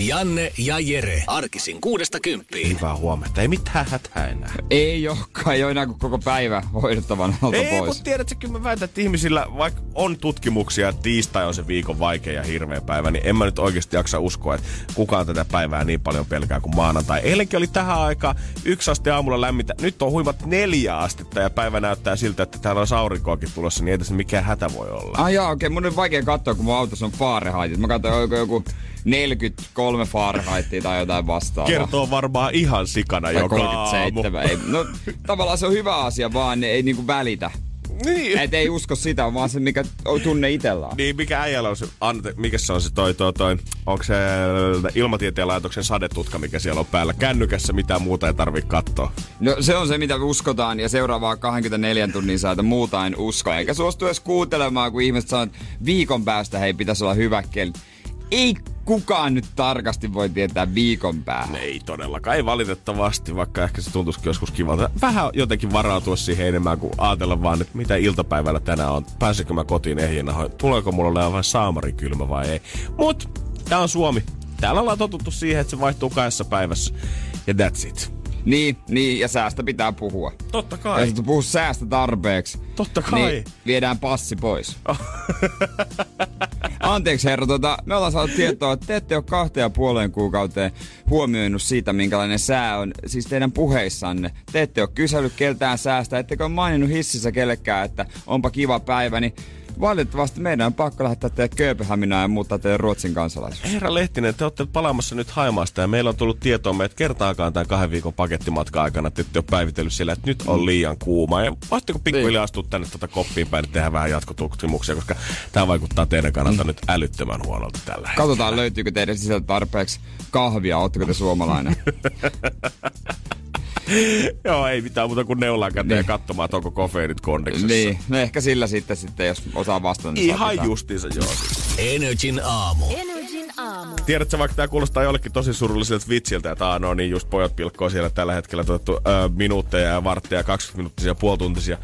Janne ja Jere. Arkisin kuudesta kymppiin. Hyvää huomenta. Ei mitään hätää enää. Ei olekaan jo enää kuin koko päivä hoidettavan alta Ei, pois. mutta tiedätkö, kyllä mä väitän, että ihmisillä, vaikka on tutkimuksia, että tiistai on se viikon vaikea ja hirveä päivä, niin en mä nyt oikeasti jaksa uskoa, että kukaan tätä päivää niin paljon pelkää kuin maanantai. Eilenkin oli tähän aikaan yksi aste aamulla lämmintä. Nyt on huimat neljä astetta ja päivä näyttää siltä, että täällä on aurinkoakin tulossa, niin ei tässä mikään hätä voi olla. Ah jaa, okei. Mun on vaikea katsoa, kun mun autossa on Fahrenheit. Mä katsoin joku, joku 43 Fahrenheitia tai jotain vastaavaa. Kertoo varmaan ihan sikana Tai joka 37. aamu. Ei, no tavallaan se on hyvä asia, vaan ne ei niinku välitä. Niin. Et ei usko sitä, vaan se mikä on tunne itsellä on. Niin, mikä äijällä on se, ante, mikä se on se toi, toi, toi, onko se ilmatieteen laitoksen sadetutka, mikä siellä on päällä. Kännykässä mitään muuta ei tarvitse katsoa. No se on se, mitä uskotaan, ja seuraavaa 24 tunnin saata muuta en usko. Eikä suostu edes kuuntelemaan, kun ihmiset sanoo, että viikon päästä hei pitäisi olla hyvä keli. Ei kukaan nyt tarkasti voi tietää viikon päähän. Ei todellakaan, ei valitettavasti, vaikka ehkä se tuntuisikin joskus kivalta. Vähän jotenkin varautua siihen enemmän kuin ajatella vaan, että mitä iltapäivällä tänään on. Pääsenkö mä kotiin ehjänä, tuleeko mulla olemaan vain saamarikylmä vai ei. Mut, tää on Suomi. Täällä ollaan totuttu siihen, että se vaihtuu kahdessa päivässä. Ja that's it. Niin, niin, ja säästä pitää puhua. Totta Ja kai. jos puhuu säästä tarpeeksi, Totta kai. niin viedään passi pois. Anteeksi herra, tota, me ollaan saatu tietoa, että te ette ole kahteen ja puoleen kuukauteen huomioinut siitä, minkälainen sää on, siis teidän puheissanne. Te ette ole kysellyt keltään säästä, ettekö ole maininnut hississä kellekään, että onpa kiva päivä, niin valitettavasti meidän on pakko lähettää teille Kööpenhaminaan ja muuttaa teidän Ruotsin kansalaisuus. Herra Lehtinen, te olette palaamassa nyt Haimaasta ja meillä on tullut tietoa, että kertaakaan tämän kahden viikon pakettimatka aikana te ette ole päivitellyt siellä, että nyt on liian kuuma. Ja voisitteko pikkuhiljaa astua tänne tuota koppiin päin ja tehdä vähän jatkotutkimuksia, koska tämä vaikuttaa teidän kannalta nyt älyttömän huonolta tällä hetkellä. Katsotaan, löytyykö teidän sisältä tarpeeksi kahvia, ootteko te suomalainen? Joo, ei mitään muuta kuin neulaa käteen ja katsomaan, että onko kofeiinit kondiksessa. niin, no ehkä sillä sitten, sitten jos osaa vastata. Niin Ihan justiinsa, joo. Energin aamu. Energin aamu. Tiedätkö, vaikka tämä kuulostaa jollekin tosi surulliselta vitsiltä, että aah, no niin just pojat pilkkoo siellä tällä hetkellä tuotettu ö, minuutteja ja vartteja, 20 minuuttisia, puolituntisia.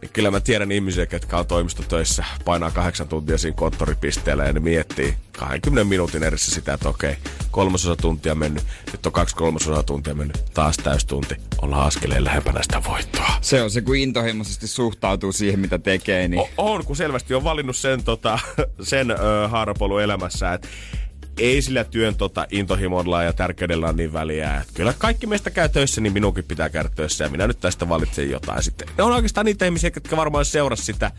Niin kyllä mä tiedän ihmisiä, ketkä on toimistotöissä, painaa kahdeksan tuntia siinä konttoripisteellä ja ne miettii 20 minuutin edessä sitä, että okei, kolmasosa tuntia mennyt, nyt on kaksi kolmasosa tuntia mennyt, taas täystunti, ollaan askeleen lähempänä sitä voittoa. Se on se, kun intohimoisesti suhtautuu siihen, mitä tekee, niin... O- on, kun selvästi on valinnut sen, tota, sen ö, elämässä, että ei sillä työn tota, intohimolla ja tärkeydellä on niin väliä. Että kyllä kaikki meistä käy töissä, niin minunkin pitää käydä töissä ja minä nyt tästä valitsen jotain. Sitten ne on oikeastaan niitä ihmisiä, jotka varmaan seurasi sitä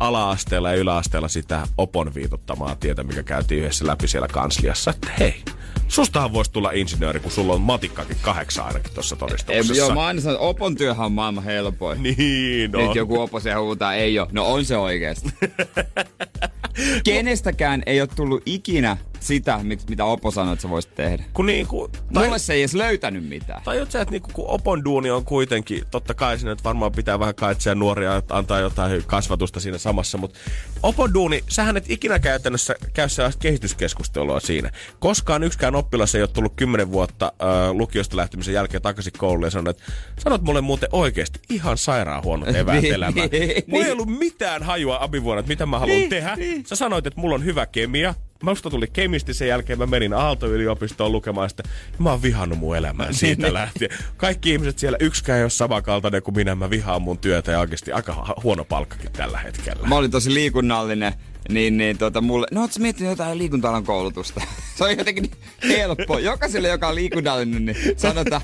ala-asteella ja yläasteella sitä opon viitottamaa tietä, mikä käytiin yhdessä läpi siellä kansliassa. Että hei, sustahan voisi tulla insinööri, kun sulla on matikkakin kahdeksan ainakin tuossa Ei, todistuksessa. joo, mä aina sanon, että opon työhän on maailman helpoin. Niin, no. Nyt joku opo siellä huutaa, ei oo. No on se oikeesti. Kenestäkään ei ole tullut ikinä sitä, mit- mitä Opo sanoi, että sä voisit tehdä. Kun niinku, Mulle se ei edes löytänyt mitään. Tajut sä, että niinku, kun opon duuni on kuitenkin, totta kai sinne, että varmaan pitää vähän kaitseja nuoria, että antaa jotain kasvatusta siinä samassa, mutta opon duuni, sähän et ikinä käytännössä käy sellaista kehityskeskustelua siinä. Koskaan yksikään oppilas ei ole tullut kymmenen vuotta äh, lukiosta lähtemisen jälkeen takaisin kouluun ja sanonut, että sanot mulle muuten oikeasti ihan sairaan huonot eväät Niin, elämään. Mulla ei ollut mitään hajua abivuonna, että mitä mä haluan Niin, tehdä. niin. Sä sanoit, että mulla on hyvä kemia. Musta tuli kemisti sen jälkeen, mä menin Aalto-yliopistoon lukemaan sitä. Mä oon vihannut mun elämää siitä lähtien. Kaikki ihmiset siellä, yksikään ei ole samankaltainen kuin minä. Mä vihaan mun työtä ja oikeasti aika huono palkkakin tällä hetkellä. Mä olin tosi liikunnallinen, niin, niin tota mulle, no ootko miettinyt jotain liikunta koulutusta? Se on jotenkin niin helppo. Jokaiselle, joka on liikunnallinen, niin sanotaan...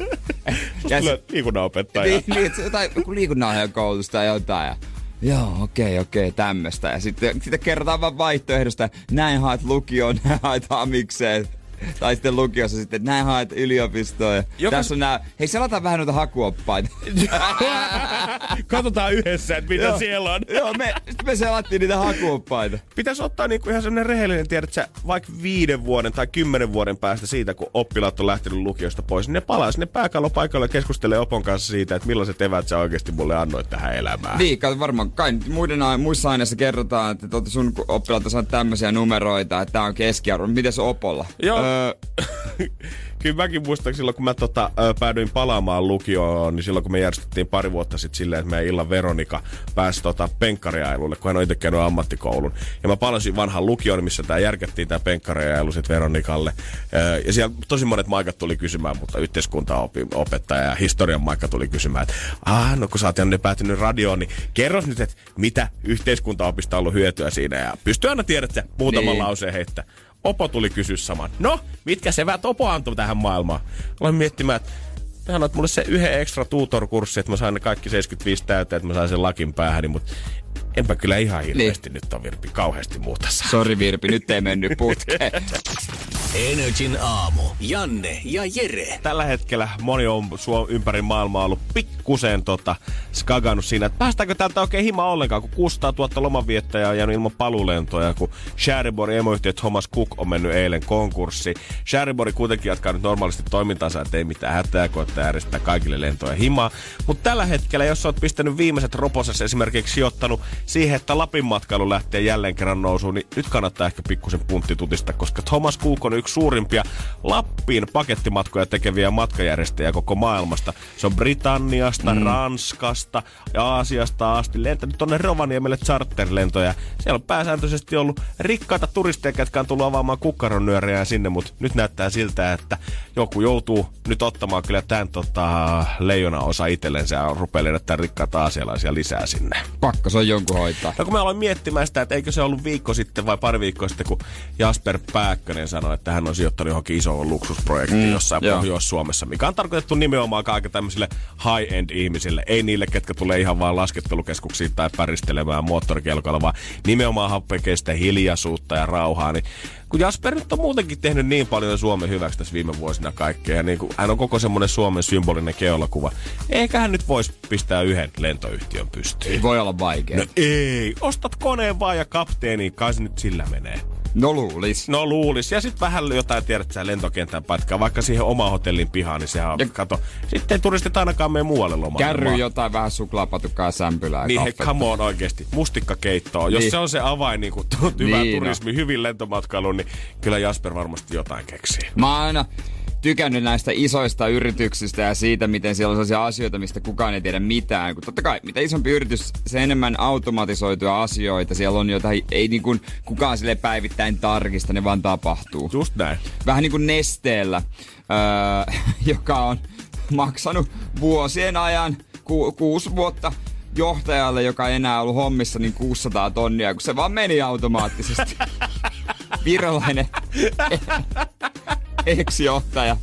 Ja Sulla on liikunnanopettaja. niin, niin, että jotain joku liikunnallinen koulutusta ja jotain. Ja, Joo, okei, okei, tämmöstä. Ja sitten, sitten kerrotaan vaan vaihtoehdosta. Näin haet lukioon, näin haet amikseen. tai sitten lukiossa sitten, näin haet yliopistoon. Ja Joka- Tässä on nää, hei selataan vähän noita hakuoppaita. Katsotaan yhdessä, että mitä Joo. siellä on. Joo, me, sit me selattiin niitä hakuoppaita. Pitäisi ottaa niinku ihan semmoinen rehellinen, tiedät sä, vaikka viiden vuoden tai kymmenen vuoden päästä siitä, kun oppilaat on lähtenyt lukiosta pois, niin ne palaa sinne pääkallopaikalle ja keskustelee Opon kanssa siitä, että millaiset evät sä oikeasti mulle annoit tähän elämään. Niin, varmaan kai muiden, muissa aineissa kerrotaan, että tuota sun oppilaat on tämmöisiä numeroita, että tää on keskiarvo. Miten se Opolla? Joo. Öö, Kyllä mäkin muistan silloin, kun mä tota, päädyin palaamaan lukioon, niin silloin kun me järjestettiin pari vuotta sitten silleen, että meidän illan Veronika pääsi tota, penkkariailulle, kun hän on itse käynyt ammattikoulun. Ja mä palasin vanhan lukion, missä tämä järkättiin tämä penkkariailu sitten Veronikalle. Ja siellä tosi monet maikat tuli kysymään, mutta yhteiskuntaopettaja ja historian maikka tuli kysymään, että ah, no kun sä oot Janne päätynyt radioon, niin kerros nyt, että mitä yhteiskuntaopista on ollut hyötyä siinä. Ja pystyy aina tiedätkö muutaman Niin. niin. lauseen heittää. Opo tuli kysyä saman. No, mitkä sevät Opo antoi tähän maailmaan? Aloin miettimään, että Sä annoit mulle se yhden ekstra tutor-kurssi, että mä sain ne kaikki 75 täyteen, että mä sain sen lakin päähän, mutta enpä kyllä ihan hirveästi niin. nyt on Virpi kauheasti muuta saa. Sori Virpi, nyt ei mennyt putkeen. Energin aamu. Janne ja Jere. Tällä hetkellä moni on suo ympäri maailmaa ollut pikkusen tota, skagannut siinä, että päästäänkö täältä oikein hima ollenkaan, kun 600 000 lomanviettäjää on jäänyt ilman palulentoja, kun Shareborin emoyhtiö Thomas Cook on mennyt eilen konkurssi. Sharibori kuitenkin jatkaa nyt normaalisti toimintansa, että ei mitään hätää, koittaa järjestää kaikille lentoja himaa. Mutta tällä hetkellä, jos oot pistänyt viimeiset roposessa esimerkiksi sijoittanut siihen, että Lapin matkailu lähtee jälleen kerran nousuun, niin nyt kannattaa ehkä pikkusen punttitutista, koska Thomas Cook on yksi suurimpia Lappiin pakettimatkoja tekeviä matkajärjestäjiä koko maailmasta. Se on Britanniasta, mm. Ranskasta ja Aasiasta asti lentänyt tonne Rovaniemelle charterlentoja. Siellä on pääsääntöisesti ollut rikkaita turisteja, jotka on tullut avaamaan kukkaronyörejä sinne, mutta nyt näyttää siltä, että joku joutuu nyt ottamaan kyllä tämän tota, leijona osa itsellensä ja rupeaa lennättämään rikkaita aasialaisia lisää sinne. Pakko se on jonkun hoitaa. No kun mä aloin miettimään sitä, että eikö se ollut viikko sitten vai pari viikkoa sitten, kun Jasper Pääkkönen sanoi, että hän on sijoittanut johonkin isoon luksusprojektiin mm, jossain joo. Pohjois-Suomessa, mikä on tarkoitettu nimenomaan kaikille tämmöisille high-end ihmisille. Ei niille, ketkä tulee ihan vaan laskettelukeskuksiin tai päristelemään moottorikelkoilla, vaan nimenomaan happekee sitä hiljaisuutta ja rauhaa. Niin kun Jasper nyt on muutenkin tehnyt niin paljon Suomen hyväksi tässä viime vuosina kaikkea, ja niin kuin hän on koko semmoinen Suomen symbolinen keulakuva, eikä hän nyt voisi pistää yhden lentoyhtiön pystyyn. Ei voi olla vaikea. No ei, ostat koneen vaan ja kapteeni, kai se nyt sillä menee. No luulis. No luulis. Ja sitten vähän jotain tiedät sä lentokentän pätkää, vaikka siihen oma hotellin pihaan, niin sehän on, Ja- kato. Sitten turistit ainakaan mene muualle lomalle. Kärry jotain vähän suklaapatukkaa sämpylää. Niin, kaffetta. come on oikeesti. Mustikkakeittoa. Jos Niin. se on se avain niin kuin, hyvä Niin, no. turismi, hyvin lentomatkailu, niin kyllä Jasper varmasti jotain keksii. Mä aina tykännyt näistä isoista yrityksistä ja siitä, miten siellä on sellaisia asioita, mistä kukaan ei tiedä mitään. Kun totta kai, mitä isompi yritys, se enemmän automatisoituja asioita. Siellä on jotain, ei niin kuin kukaan sille päivittäin tarkista, ne vaan tapahtuu. Just näin. Vähän niin kuin Nesteellä, öö, joka on maksanut vuosien ajan ku, kuusi vuotta johtajalle, joka ei enää ollut hommissa, niin 600 tonnia, kun se vaan meni automaattisesti. Virolainen ex-johtaja.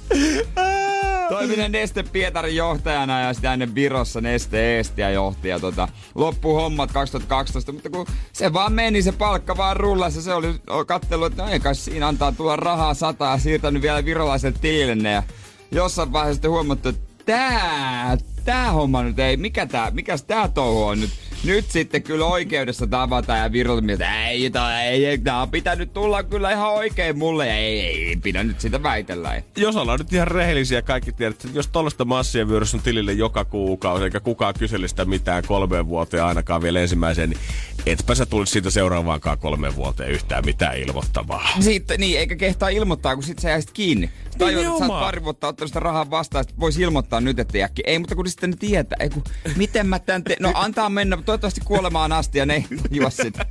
Toiminen Neste Pietarin johtajana ja sitten ennen Virossa Neste Eestiä johti. Ja tota, loppu hommat 2012, mutta kun se vaan meni, se palkka vaan rullasi. Se oli kattelu, että no ei kai siinä antaa tulla rahaa sataa ja siirtänyt vielä virolaiselle tilille. Ja jossain vaiheessa sitten huomattu, että tää, tää homma nyt ei, mikä tää, mikäs tää touhu on nyt? Nyt sitten kyllä oikeudessa tavataan ja mieltä, ei, tää, ei, ei, tää on pitänyt tulla kyllä ihan oikein mulle ja ei, ei, ei pidä nyt sitä väitellä. Jos ollaan nyt ihan rehellisiä, kaikki tiedät, että jos tollaista massia vyöryssä on tilille joka kuukausi, eikä kukaan kyseli sitä mitään kolmeen vuoteen ainakaan vielä ensimmäiseen, niin etpä sä tulisi siitä seuraavaankaan kolmeen vuoteen yhtään mitään ilmoittavaa. Sitten niin, eikä kehtaa ilmoittaa, kun sit sä jäisit kiinni. Tai että sä oot pari vuotta ottanut sitä rahaa vastaan, sit vois ilmoittaa nyt, että jäkki. Ei, mutta kun sitten ne tietää, ei kun, miten mä tän te... No antaa mennä, toivottavasti kuolemaan asti ja ne ei tajua sitä.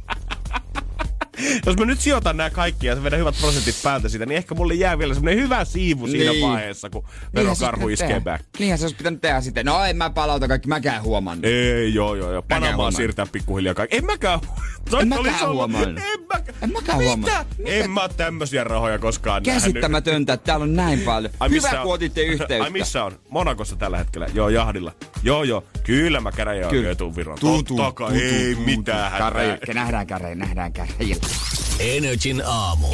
Jos mä nyt sijoitan nämä kaikki ja vedän hyvät prosentit päältä siitä, niin ehkä mulle jää vielä semmonen hyvä siivu siinä Niin. vaiheessa, kun verokarhu iskee back. Niinhän se olisi pitänyt tehdä sitten. No en mä palauta kaikki, mäkään huomannut. Ei, joo, joo, joo. Panamaan huomannut. siirtää pikkuhiljaa kaikki. En mäkään. Toi En mäkään huomannut. En mäkään. En mäkään huomannut. Mitä? En mä oo tämmösiä rahoja koskaan. Käsittämätöntä, että täällä on näin paljon. Ai, missä Hyvä, on? kun otitte yhteyttä. Ai missä on? Monakossa tällä hetkellä. Joo, jahdilla. Joo, joo. Kyllä mä käräjä oikein tuun Viroon. Tuu, tuu, tuu, Ei mitään. Käräjä- Nähdään käräjä, nähdään käräjillä. Energin aamu.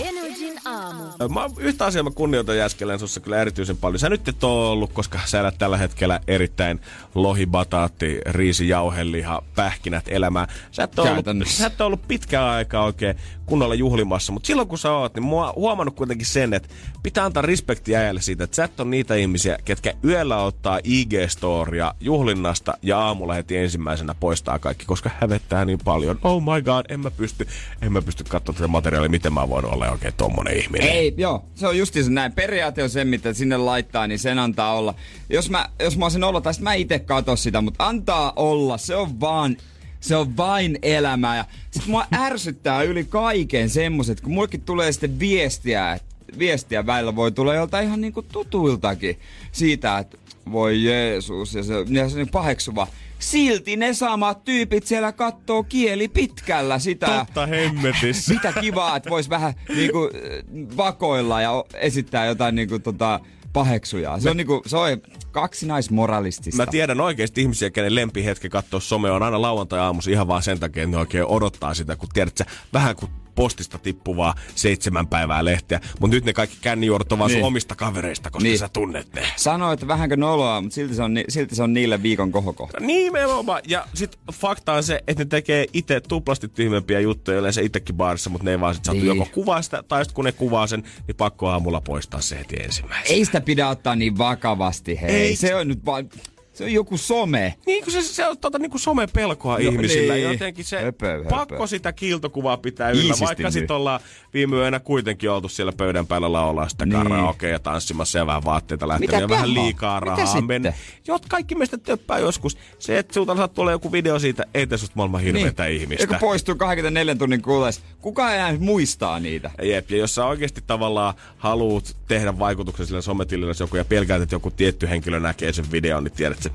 Energin aamu. Mä oon- yhtä asiaa mä kunnioitan Jäskelän sussa kyllä erityisen paljon. Sä nyt et ole ollut, koska sä elät tällä hetkellä erittäin lohi, bataatti, riisi, jauheliha, pähkinät elämää. Sä et ole ollut, sä et ole ollut pitkään aikaa oikein kunnolla juhlimassa, mutta silloin kun sä oot, niin mä oon huomannut kuitenkin sen, että pitää antaa respektiä äijälle siitä, että sä et ole niitä ihmisiä, ketkä yöllä ottaa IG-storia juhlinnasta ja aamulla heti ensimmäisenä poistaa kaikki, koska hävettää niin paljon. Oh my god, en mä pysty, en mä pysty katsomaan tätä materiaalia, miten mä voin olla oikein tommonen ihminen. Ei, joo, se on justiinsa näin. Periaate on se, mitä sinne laittaa, niin sen antaa olla. Jos mä, jos mä olisin olla, tai mä itse katso sitä, mutta antaa olla, se on vaan se on vain elämää. Ja sit mua ärsyttää yli kaiken semmoset, kun mullekin tulee sitten viestiä, että viestiä välillä voi tulla joltain ihan niinku tutuiltakin siitä, että voi Jeesus, ja se, ja se on niin paheksuva. Silti ne samat tyypit siellä kattoo kieli pitkällä sitä. Totta hemmetissä. Mitä kivaa, että vois vähän niinku äh, vakoilla ja esittää jotain niinku tota paheksuja. Se on niinku, se on kaksinaismoralistista. Mä tiedän oikeasti ihmisiä, kenen lempihetki katsoa somea on aina lauantai-aamussa ihan vaan sen takia, että ne oikein odottaa sitä, kun tiedät sä, vähän kuin postista tippuvaa seitsemän päivää lehteä. Mutta nyt ne kaikki kännijuorot on vaan sun Niin. omista kavereista, koska Niin. sä tunnet ne. Sanoo, että vähänkö noloa, mutta silti se on, silti se on niille viikon kohokohta. Nimenomaan. Ja sit fakta on se, että ne tekee itse tuplasti tyhmempiä juttuja yleensä itsekin baarissa, mutta ne ei vaan sit saatu Niin. joko kuvaa sitä, tai sit kun ne kuvaa sen, niin pakko aamulla poistaa se heti ensimmäisenä. Ei sitä pidä ottaa niin vakavasti, hei. Ei. Se on nyt vaan, se on joku some. Niin kuin se, se on tota, niin kuin somepelkoa No ihmisillä. niin. Jotenkin se Höpö, höpö. pakko sitä kiiltokuvaa pitää yllä. Iisisti vaikka sit ollaan viime yönä kuitenkin oltu siellä pöydän päällä laulaa sitä Niin. karaokea ja tanssimassa ja vähän vaatteita lähtenyt ja vähän liikaa rahaa mennyt. Jot kaikki meistä töppää joskus. Se, että sulta saat tulla joku video siitä, ei tee susta maailman hirveätä Ja ihmistä. kun poistuu 24 tunnin kuluessa, kuka ei enää muistaa niitä? Jep, ja jos sä oikeasti tavallaan haluat tehdä vaikutuksen sillä sometilillä, jos joku ja pelkäät, että joku tietty henkilö näkee sen videon, niin tiedät, se,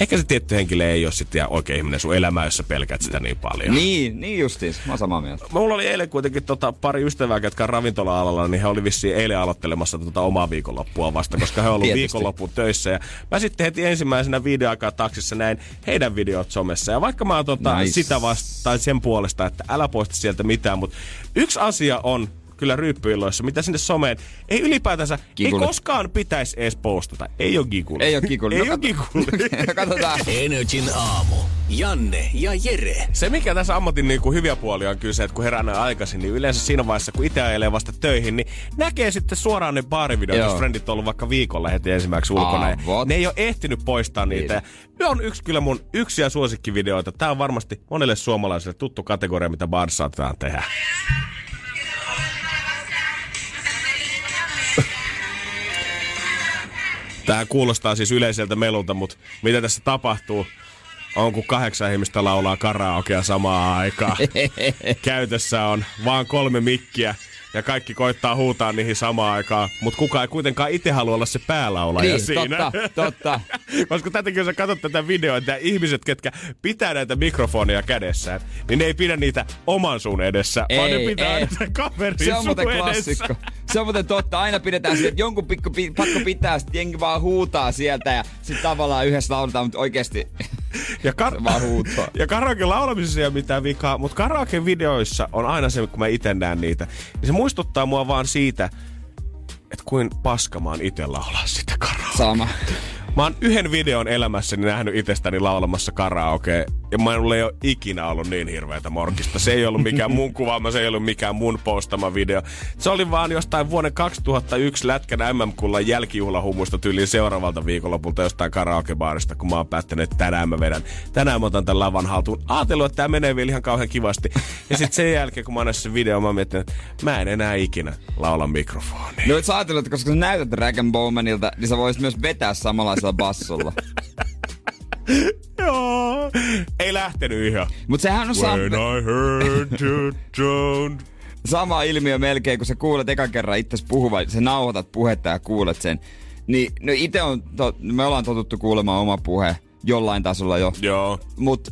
ehkä se tietty henkilö ei ole sitten oikein ihminen sun elämää, jos sä pelkäät sitä niin paljon. Niin, niin justiis. Mä oon samaa mieltä. Mulla oli eilen kuitenkin tota, pari ystävää, jotka on ravintola-alalla, niin he oli vissiin eilen aloittelemassa tota omaa viikonloppua vasta, koska he on ollut viikonlopun töissä. Ja mä sitten heti ensimmäisenä videoaikaa taksissa näin heidän videot somessa. Ja vaikka mä oon tota, Nice. sitä vasta, tai sen puolesta, että älä poista sieltä mitään, mutta yksi asia on kyllä ryyppyilloissa, mitä sinne someen, ei ylipäätänsä, ei koskaan pitäisi edes postata. Ei ole giguli. Ei oo kikuli. Ei ole giguli. Katsotaan. Energin aamu. Janne ja Jere. Se, mikä tässä ammatin niin kuin hyviä puolia on kyllä se, että kun herää näin aikaisin, niin yleensä siinä vaiheessa, kun itse ajelee vasta töihin, niin näkee sitten suoraan ne baarivideot, Joo. jos frendit on ollut vaikka viikolla heti ensimmäiseksi ulkona. ja Avot. Ne ei ole ehtinyt poistaa niitä. Niin. On yksi kyllä mun yksiä suosikkivideoita. Tämä on varmasti monelle suomalaiselle tuttu kategoria, mitä baarissa saatetaan tehdä. Tämä kuulostaa siis yleiseltä melulta, mutta mitä tässä tapahtuu? On kun kahdeksan ihmistä laulaa karaokea samaan aikaan. Käytössä on vaan kolme mikkiä ja kaikki koittaa huutaa niihin samaan aikaan, mutta kukaan ei kuitenkaan itse halua olla se päälaulaja Niin, siinä. totta, totta. Koska tätäkin, jos sä katsot tätä videoa, että ihmiset, ketkä pitää näitä mikrofonia kädessään, niin ne ei pidä niitä oman sun edessä, vaan ne Ei, pitää ei. niitä kaverin Se on muuten edessä. klassikko. Se on muuten totta. Aina pidetään sitä, että jonkun pikku pi- pakko pitää, sitten jengi vaan huutaa sieltä ja sitten tavallaan yhdessä lauletaan, mutta oikeasti Ja, kar- vaan huutaa. ja karaoke laulamisessa ei ole mitään vikaa, mutta karaoke videoissa on aina se, kun mä itse näen niitä, niin se muistuttaa mua vaan siitä, että kuin paska mä oon itse laulaa sitä karaoke. sama. Mä oon yhden videon elämässäni nähnyt itsestäni laulamassa karaoke, ja mä ei ole ikinä ollut niin hirveätä morkista. Se ei ollut mikään mun kuvaama, se ei ollut mikään mun postama video. Se oli vaan jostain vuoden 2001 Lätkän MM-kullan jälkijuhlahumusta tyyliin seuraavalta viikonlopulta jostain karaokebaarista, kun mä oon päättänyt, että tänään mä vedän, tänään mä otan tämän lavan haltuun. Aatellut, että tää menee vielä ihan kauhean kivasti. Ja sitten sen jälkeen, kun mä oon sen video, mä oon miettinyt, että mä en enää ikinä laula mikrofoniin. No et sä ajatellut, että koska sä näytät Dragon Bowmanilta, niin sä voisit myös vetää samanlaisella bassolla. Joo, ei lähtenyt ihan. Mut sehän on sam- When I heard you don't. sama ilmiö melkein, kun sä kuulet ekan kerran itse puhuvan, sä nauhoitat puhetta ja kuulet sen. Niin, no ite on, to, me ollaan totuttu kuulemaan oma puhe jollain tasolla jo. Joo. Mut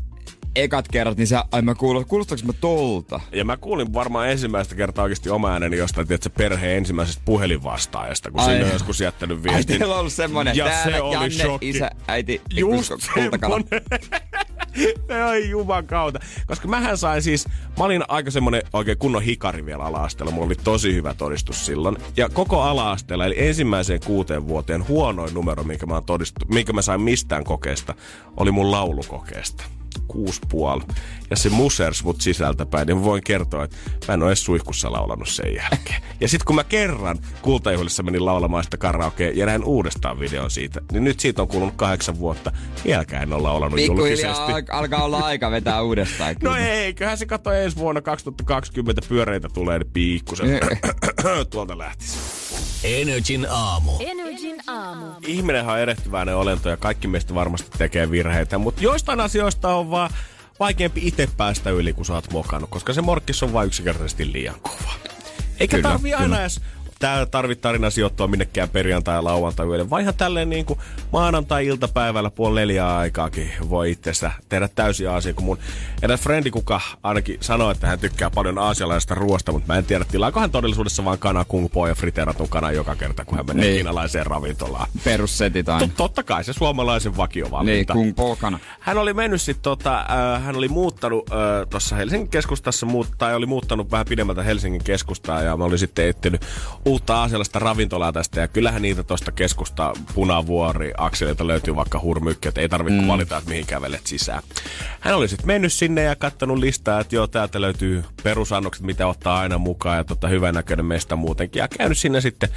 ekat kerrat, niin sä, ai mä kuulun, kuulostaanko mä tolta? Ja mä kuulin varmaan ensimmäistä kertaa oikeasti oma ääneni jostain, tiedätkö, perheen ensimmäisestä puhelinvastaajasta, kun Ai. sinne joskus jättänyt Ai viestin. teillä on ollut semmonen, Ja täällä se oli Janne, shokki. isä, äiti, Just semmonen. Ai juman kautta. Koska mähän sain siis, mä olin aika semmonen oikein kunnon hikari vielä ala-asteella. Mulla oli tosi hyvä todistus silloin. Ja koko ala-asteella, eli ensimmäiseen kuuteen vuoteen huonoin numero, minkä mä, todistu, minkä mä sain mistään kokeesta, oli mun laulukokeesta. Kuusi puoli. Ja se musers mut sisältäpäin, niin voin kertoa, että mä en ole edes suihkussa laulanut sen jälkeen. Ja sitten kun mä kerran kultajuhlissa menin laulamaan sitä karaokea ja näin uudestaan videon siitä, niin nyt siitä on kulunut kahdeksan vuotta. Vieläkään en ole laulanut julkisesti. Pikkuhiljaa al- alkaa olla aika vetää uudestaan. No eiköhän se kato ensi vuonna 2020 pyöreitä tulee, niin piikkusen tuolta lähtisi. Energin aamu. Energin aamu. Ihminenhän on erehtyväinen olento ja kaikki meistä varmasti tekee virheitä, mutta joistain asioista on vaan vaikeampi itse päästä yli, kun sä oot mokannut, koska se morkkis on vain yksinkertaisesti liian kova. Eikä Kyllä, tarvi aina kyllä. edes tää tarvitse tarina sijoittua minnekään perjantai- ja lauantai yölle, vaan ihan tälleen niin kuin maanantai-iltapäivällä puoli neljää aikaakin voi itsessä tehdä täysiä asia, kun mun eräs frendi, kuka ainakin sanoi, että hän tykkää paljon aasialaisesta ruoasta, mutta mä en tiedä, tilaako hän todellisuudessa vaan kana kung po ja friteeratun kana joka kerta, kun hän menee Niin. kiinalaiseen ravintolaan. Perussetit aina. Tot- totta kai se suomalaisen Niin, vakiovalinta. kung pokana. Hän oli mennyt sit tota, äh, hän oli muuttanut äh, tuossa Helsingin keskustassa, muut, tai oli muuttanut vähän pidemmältä Helsingin keskustaa ja mä olin sitten etsinyt uutta aasialaista ravintolaa tästä ja kyllähän niitä tuosta keskusta punavuori akselilta löytyy vaikka hurmykki, että ei tarvitse mm. valita, että mihin kävelet sisään. Hän oli sitten mennyt sinne ja kattonut listaa, että joo, täältä löytyy perusannokset, mitä ottaa aina mukaan ja tota, hyvän näköinen mesta muutenkin. Ja käynyt sinne sitten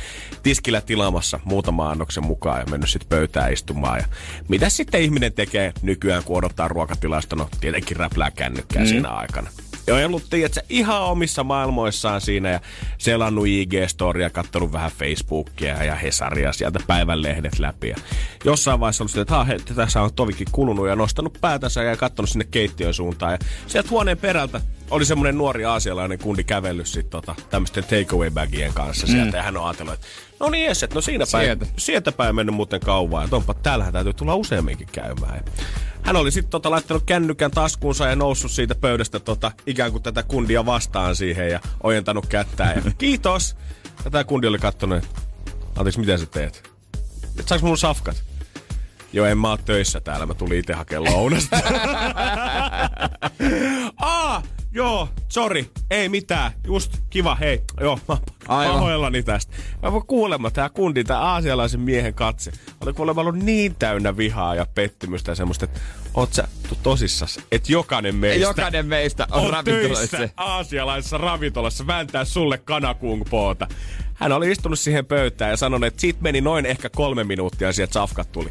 tiskillä tilaamassa muutama annoksen mukaan ja mennyt sitten pöytään istumaan. Ja mitä sitten ihminen tekee nykyään, kun odottaa ruokatilasta? No tietenkin räplää kännykkää mm. siinä aikana. Ja ollut tiedätkö, ihan omissa maailmoissaan siinä ja selannut IG-storia, kattonut vähän Facebookia ja Hesaria sieltä päivänlehdet läpi. Ja jossain vaiheessa ollut sitä, että "Ah, he, tässä on tovikin kulunut ja nostanut päätänsä ja katsonut sinne keittiön suuntaan. Ja sieltä huoneen perältä oli semmoinen nuori aasialainen kundi kävellyt sit tota, tämmöisten takeaway-bagien kanssa sieltä. Mm. Ja hän on ajatellut, että no niin jes, että no siinä päin, Sieltä. sieltä päin mennyt muuten kauan. Ja onpa, täällähän täytyy tulla useamminkin käymään. Ja hän oli sitten tota, laittanut kännykän taskuunsa ja noussut siitä pöydästä tota, ikään kuin tätä kundia vastaan siihen ja ojentanut kättään. Ja kiitos! Ja tämä kundi oli kattonut, että anteeksi, mitä sä teet? Et saaks mun safkat? Joo, en mä oo töissä täällä, mä tulin itse hakemaan lounasta. Aa, joo, sorry, ei mitään, just kiva, hei, joo, mä Aivan. pahoillani tästä. Mä voin kuulemma, tää kundi, tää aasialaisen miehen katse, oli kuulemma ollut niin täynnä vihaa ja pettymystä ja semmoista, että oot sä tosissas, että jokainen meistä Jokainen meistä on, on ravintoloissa. töissä aasialaisessa ravintolassa vääntää sulle kanakungpoota. Hän oli istunut siihen pöytään ja sanonut, että siitä meni noin ehkä kolme minuuttia ja sieltä safkat tuli.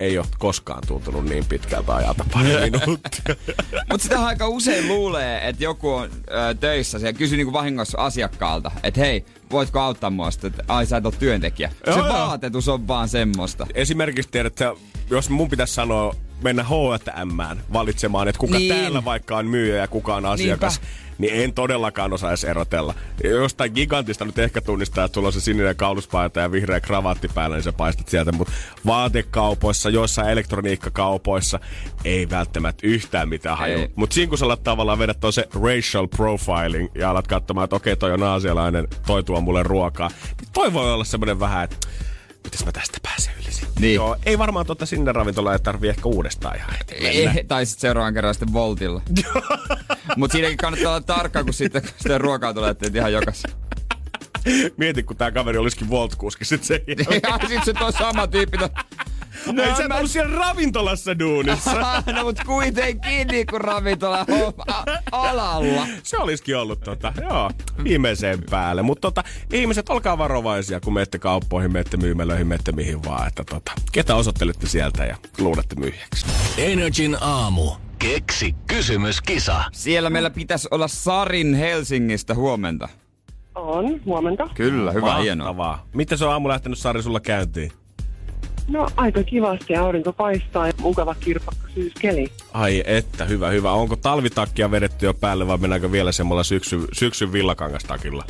Ei ole koskaan tuntunut niin pitkältä ajalta pari minuuttia. Mutta sitä aika usein luulee, että joku on ö, töissä ja kysyy niinku vahingossa asiakkaalta, että hei, voitko auttaa mua sitten, että ai sä et ole työntekijä. Joo, Se joo. vaatetus on vaan semmoista. Esimerkiksi tiedät, että jos mun pitäisi sanoa mennä H&Mään valitsemaan, että kuka Niin. täällä vaikka on myyjä ja kuka on asiakas, niin en todellakaan osaisi erotella. Ja Jostain gigantista nyt ehkä tunnistaa, että sulla on se sininen kauluspaita ja vihreä kravaatti päällä, niin sä paistat sieltä. Mutta vaatekaupoissa, joissain elektroniikkakaupoissa ei välttämättä yhtään mitään haju. Ei. Mutta siinä kun sä alat tavallaan vedät se racial profiling ja alat katsomaan, että okei, toi on aasialainen, toi tuo mulle ruokaa, niin toi voi olla semmoinen vähän, että mitäs mä tästä pääsen yli sitten? Niin. Joo, ei varmaan tuota sinne ravintolaan ei tarvii ehkä uudestaan ihan heti. Eh, tai sitten seuraavan kerran sitten Voltilla. Mutta siinäkin kannattaa olla tarkka, kun sitten kun sitä ruokaa tulee, että ihan jokas. Mieti, kun tää kaveri olisikin Volt-kuski sit sen jälkeen. Ja sitten se tuo sama tyyppi. To... No, ei sä mä... ollut siellä ravintolassa duunissa. no mut kuitenkin niinku ravintola on alalla. Se olisikin ollut tota, joo, viimeiseen päälle. Mutta tota, ihmiset, olkaa varovaisia, kun menette kauppoihin, menette myymälöihin, menette mihin vaan. Että tota, ketä osoittelette sieltä ja luulette myyjäksi. Energin aamu. Keksi kysymyskisa. Siellä meillä pitäisi olla Sarin Helsingistä huomenta. On, huomenta. Kyllä, hyvä, hienoa. Mahtavaa. Miten se on aamu lähtenyt Sari sulla käyntiin? No aika kivasti, aurinko paistaa ja mukava kirpakka syyskeli. Ai että, hyvä, hyvä. Onko talvitakkia vedetty jo päälle vai mennäänkö vielä semmoilla syksy, syksyn villakangastakilla?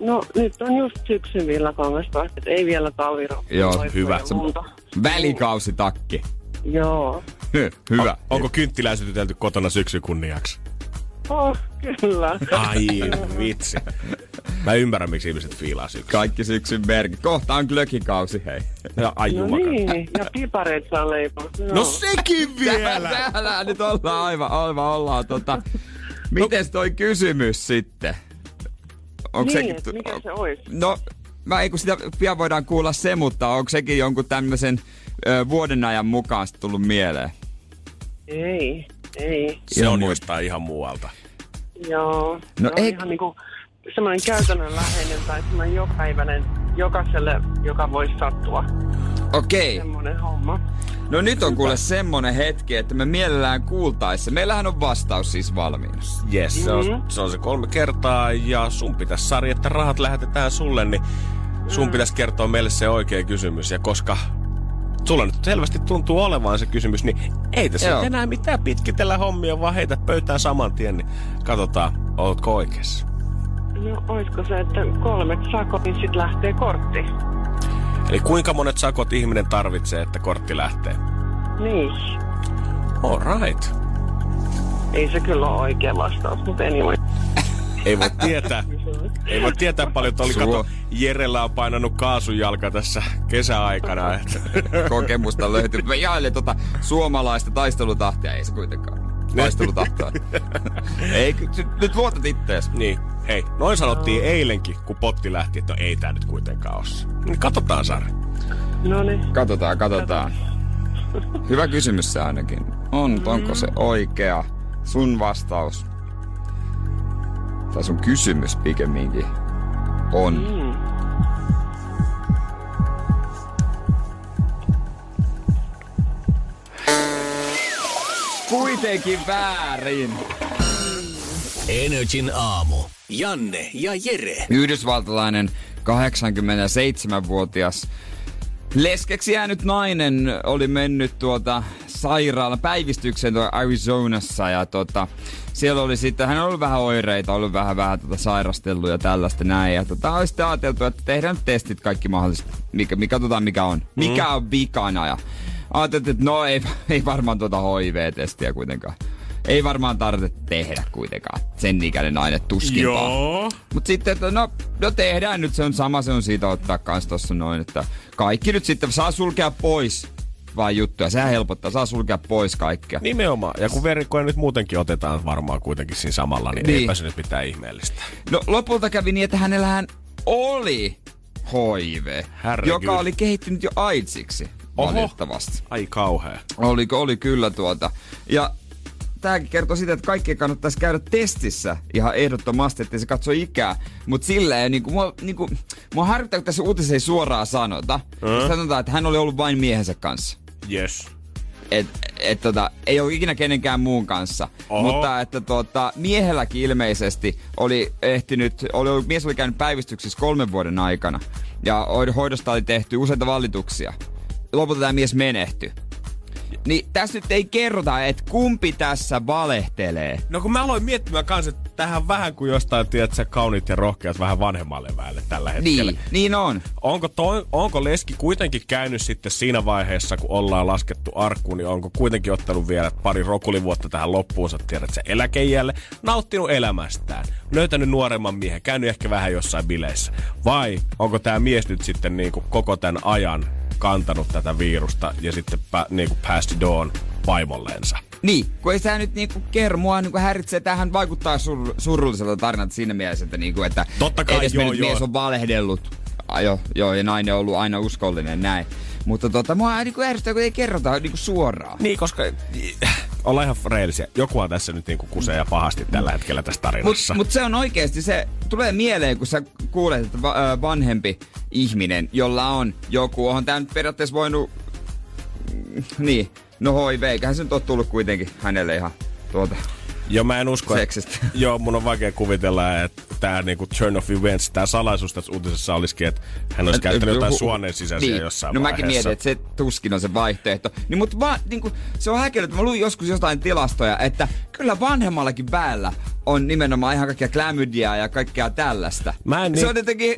No nyt on just syksyn villakangasta, että ei vielä talvirokkoa. Joo, hyvä. Välikausitakki. Joo. Hyvä. On, onko kynttilää sytytelty kotona syksyn kunniaksi? Oh, kyllä. Ai vitsi. Mä ymmärrän, miksi ihmiset fiilaa syksyä. Kaikki syksyn merkit. Kohta on glökikausi, hei. Ja, ai No niin, ja pipareet saa leipoa. No sekin vielä! Täällä, täällä nyt ollaan aivan, aivan ollaan. Tota, mites toi kysymys sitten? Onko niin, sekin mikä se olisi? No, mä ei kun sitä pian voidaan kuulla se, mutta onko sekin jonkun tämmöisen vuoden ajan mukaan tullut mieleen? Ei, ei. Se Ihan on jostain ihan muualta. Joo. No No ei- ihan niinku semmoinen käytännönläheinen tai semmoinen jokapäiväinen jokaiselle, joka voisi sattua. Okei. Semmoinen homma. No nyt on kuule semmonen hetki, että me mielellään kuultaessa. Meillähän on vastaus siis valmiina. Yes, se on, Mhm. se on se kolme kertaa ja sun pitäisi Sari, että rahat lähetetään sulle, niin sun Mm. pitäisi kertoa meille se oikea kysymys. Ja koska sulla nyt selvästi tuntuu olevan se kysymys, niin ei tässä Joo. enää mitään pitkitellä hommia, vaan heitä pöytään saman tien, niin katsotaan, ootko oikeassa. No olisiko se, että kolmet sakot, niin sit lähtee kortti. Eli kuinka monet sakot ihminen tarvitsee, että kortti lähtee? Niin. All right. Ei se kyllä ole oikea vastaus, mutta anyway. Ei voi tietää. Ei voi tietää paljon, että oli Suo- kato, Jerellä on painanut kaasunjalka tässä kesäaikana. Että. Kokemusta löytyy. Mä ihailen tota suomalaista taistelutahtia. Ei se kuitenkaan. Taistelutahtoa. ei, nyt luotat ittees. Niin, hei, noin sanottiin eilenkin, kun potti lähti, että no ei tää nyt kuitenkaan ole. Niin katsotaan, Sari. No niin. Katsotaan, katsotaan. Hyvä kysymys se ainakin. On, mutta onko se oikea? Sun vastaus. Tai sun kysymys pikemminkin. On. Mm. Kuitenkin väärin. Energin aamu. Janne ja Jere. Yhdysvaltalainen 87-vuotias leskeksi jäänyt nainen oli mennyt tuota sairaala päivystykseen tuolla Arizonassa ja tota, siellä oli sitten, hän oli ollut vähän oireita, ollut vähän, vähän tota sairastellut ja tällaista näin. Ja tota, oli sitten ajateltu, että tehdään nyt testit kaikki mahdolliset, mikä, mikä, katsotaan mikä on, mikä on vikana ja ajateltiin, että no ei, ei varmaan tuota HIV-testiä kuitenkaan. Ei varmaan tarvitse tehdä kuitenkaan. Sen ikäinen nainen tuskinpaa. Mut sitten, että no, no tehdään nyt, se on sama, se on siitä ottaa kans tossa noin, että kaikki nyt sitten saa sulkea pois vaan juttuja. Sehän helpottaa, saa sulkea pois kaikkea. Nimenomaan. Ja kun verikkoja nyt muutenkin otetaan varmaan kuitenkin siinä samalla, niin, Niin. eipä se nyt mitään ihmeellistä. No lopulta kävi niin, että hänellähän oli HIV, Herregud. joka oli kehittynyt jo AIDSiksi. Oho. Valitettavasti. Ai kauhea. Oli, oli kyllä tuota. Ja tämäkin kertoo sitä, että kaikkien kannattaisi käydä testissä ihan ehdottomasti, ettei se katso ikää. Mutta silleen, niin kuin, mua, niin kuin, mua harmittaa, kun tässä uutisessa ei suoraan sanota. Mm. Sanotaan, että hän oli ollut vain miehensä kanssa. Yes. Et, et, tota, ei ole ikinä kenenkään muun kanssa. Oho. Mutta että tota, miehelläkin ilmeisesti oli ehtinyt, oli, ollut- mies oli käynyt päivystyksissä kolmen vuoden aikana. Ja hoid- hoidosta oli tehty useita valituksia. Lopulta tämä mies menehtyi. Niin tässä nyt ei kerrota, että kumpi tässä valehtelee. No kun mä aloin miettimään kanssa, että tähän vähän kuin jostain, tiedät sä, kauniit ja rohkeat vähän vanhemmalle väelle tällä hetkellä. Niin, niin on. Onko, toi, onko Leski kuitenkin käynyt sitten siinä vaiheessa, kun ollaan laskettu arkkuun, niin onko kuitenkin ottanut vielä pari rokulivuotta tähän loppuunsa, tiedät sä, eläkeijälle, nauttinut elämästään, löytänyt nuoremman miehen, käynyt ehkä vähän jossain bileissä? Vai onko tämä mies nyt sitten niin kuin koko tämän ajan kantanut tätä virusta ja sitten pä, niin kuin passed it on vaimolleensa? Niin, kun ei tämä nyt niinku kerro, mua niinku häiritsee, tähän vaikuttaa sur, surulliselta tarinalta siinä mielessä, että, niinku, että Totta kai, edesmennyt joo, mies joo. on valehdellut. Ah, joo, joo, ja nainen on ollut aina uskollinen näin. Mutta tota, mua niinku ärsyttää, kun ei kerrota niinku suoraan. Niin, koska ollaan ihan reilisiä. Jokuhan tässä nyt niinku kusee ja pahasti tällä hetkellä tässä Mutta tarinassa. mut se on oikeasti, se tulee mieleen, kun sä kuulet, että va- ö, vanhempi ihminen, jolla on joku, onhan tää nyt periaatteessa voinut, mm, niin, no HIV, eiköhän se nyt ole tullut kuitenkin hänelle ihan tuolta Joo, mä en usko, seksistä. että, joo, mun on vaikea kuvitella, että tämä niinku turn of events, tämä salaisuus tässä uutisessa olisikin, että hän olisi käyttänyt jotain suoneen sisäisiä niin. jossain No vaiheessa. mäkin mietin, että se tuskin on se vaihtoehto. Niin, mutta vaan, niin kuin, se on häkellyt. Mä luin joskus jotain tilastoja, että kyllä vanhemmallakin päällä on nimenomaan ihan kaikkia klamydiaa ja kaikkea tällaista. Mä en Se niin- on jotenkin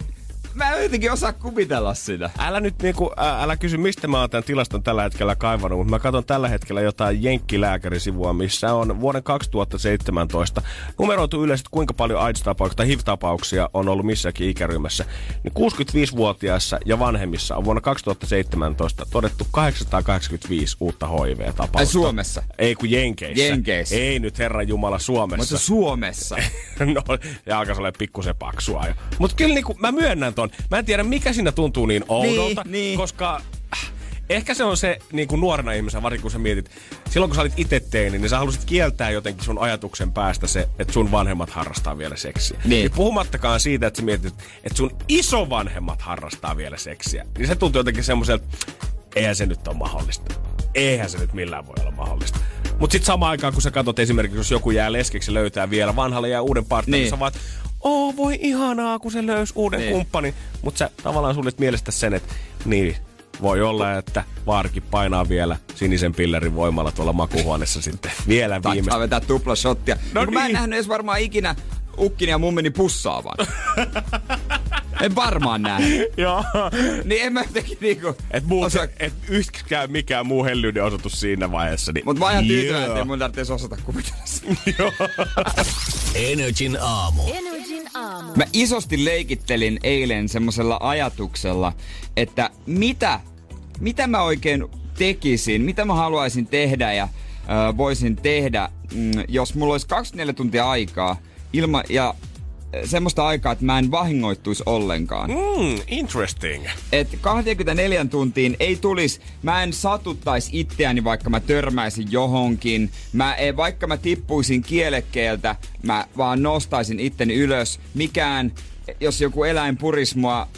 mä en jotenkin osaa kuvitella sitä. Älä nyt niinku, ä, älä kysy, mistä mä oon tämän tilaston tällä hetkellä kaivannut, mutta mä katson tällä hetkellä jotain jenkkilääkärisivua, missä on vuoden 2017 numeroitu yleisesti, kuinka paljon AIDS-tapauksia tai HIV-tapauksia on ollut missäkin ikäryhmässä. Niin 65-vuotiaissa ja vanhemmissa on vuonna 2017 todettu 885 uutta HIV-tapausta. Ai Suomessa? Ei kun Jenkeissä. Jenkeissä. Ei nyt Herran Jumala Suomessa. Mutta Suomessa. no, ja alkaa olla pikkusen paksua jo. Mutta kyllä niinku, mä myönnän ton. Mä en tiedä, mikä siinä tuntuu niin oudolta, Niin, niin. koska äh, ehkä se on se niin kuin nuorena ihmisenä, varsinkin kun sä mietit, silloin kun sä olit itse teini, niin sä halusit kieltää jotenkin sun ajatuksen päästä se, että sun vanhemmat harrastaa vielä seksiä. Niin. Ja puhumattakaan siitä, että sä mietit, että sun isovanhemmat harrastaa vielä seksiä. Niin se tuntuu jotenkin semmoiselta, eihän se nyt ole mahdollista. Eihän se nyt millään voi olla mahdollista. Mutta sitten samaan aikaan, kun sä katsot esimerkiksi, jos joku jää leskeksi löytää vielä vanhalle ja uuden partnerin, Niin. niin. sä vaan, oo voi ihanaa, kun se löysi uuden Niin. niin. kumppanin. Mutta sä tavallaan suljet mielestä sen, että niin, voi olla, että vaarki painaa vielä sinisen pillerin voimalla tuolla makuhuoneessa sitten vielä Taitaa viimeistä. vetää tupla shottia. No No Mä en niin. nähnyt edes varmaan ikinä ukkini ja mummini pussaavan. en varmaan näe. Joo. Niin en mä jotenkin niinku... Et, muu, osaa- et yksikään mikään muu hellyyden osoitus siinä vaiheessa. Niin, Mut mä oon ihan tyytyväinen, Joo. ettei mun tarvitse osata kuvitella sitä. Energin aamu. Energin aamu. Mä isosti leikittelin eilen semmosella ajatuksella, että mitä, mitä mä oikein tekisin, mitä mä haluaisin tehdä ja ö, voisin tehdä, mm, jos mulla olisi 24 tuntia aikaa ilma, ja semmoista aikaa, että mä en vahingoittuisi ollenkaan. Mm, interesting. että 24 tuntiin ei tulisi, mä en satuttais itseäni, vaikka mä törmäisin johonkin. Mä en, vaikka mä tippuisin kielekkeeltä, mä vaan nostaisin itteni ylös. Mikään, jos joku eläin puris mua,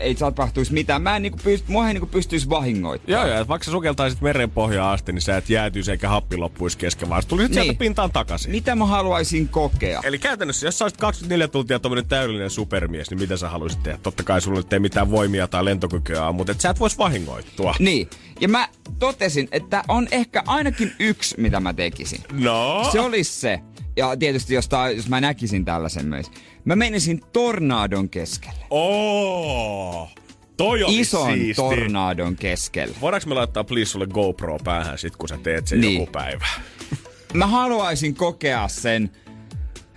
ei tapahtuisi mitään. Mä en niinku pyst, mua ei niinku pystyisi vahingoittamaan. Joo, joo, että vaikka sä sukeltaisit meren pohjaan asti, niin sä et jäätyisi eikä happi loppuisi kesken, vaan tulisit Niin. sieltä pintaan takaisin. Mitä mä haluaisin kokea? Eli käytännössä, jos sä olisit 24 tuntia tommonen täydellinen supermies, niin mitä sä haluaisit tehdä? Totta kai sulla nyt ei mitään voimia tai lentokykyä ole, mutta et sä et vois vahingoittua. Niin. Ja mä totesin, että on ehkä ainakin yksi, mitä mä tekisin. No? Se olisi se. Ja tietysti, jos, tää, jos mä näkisin tällaisen myös. Mä menisin tornadon keskelle. Oo! Toi oli Ison siisti. tornadon keskelle. Voidaanko me laittaa please sulle GoPro päähän sit, kun sä teet sen Niin. joku päivä? Mä haluaisin kokea sen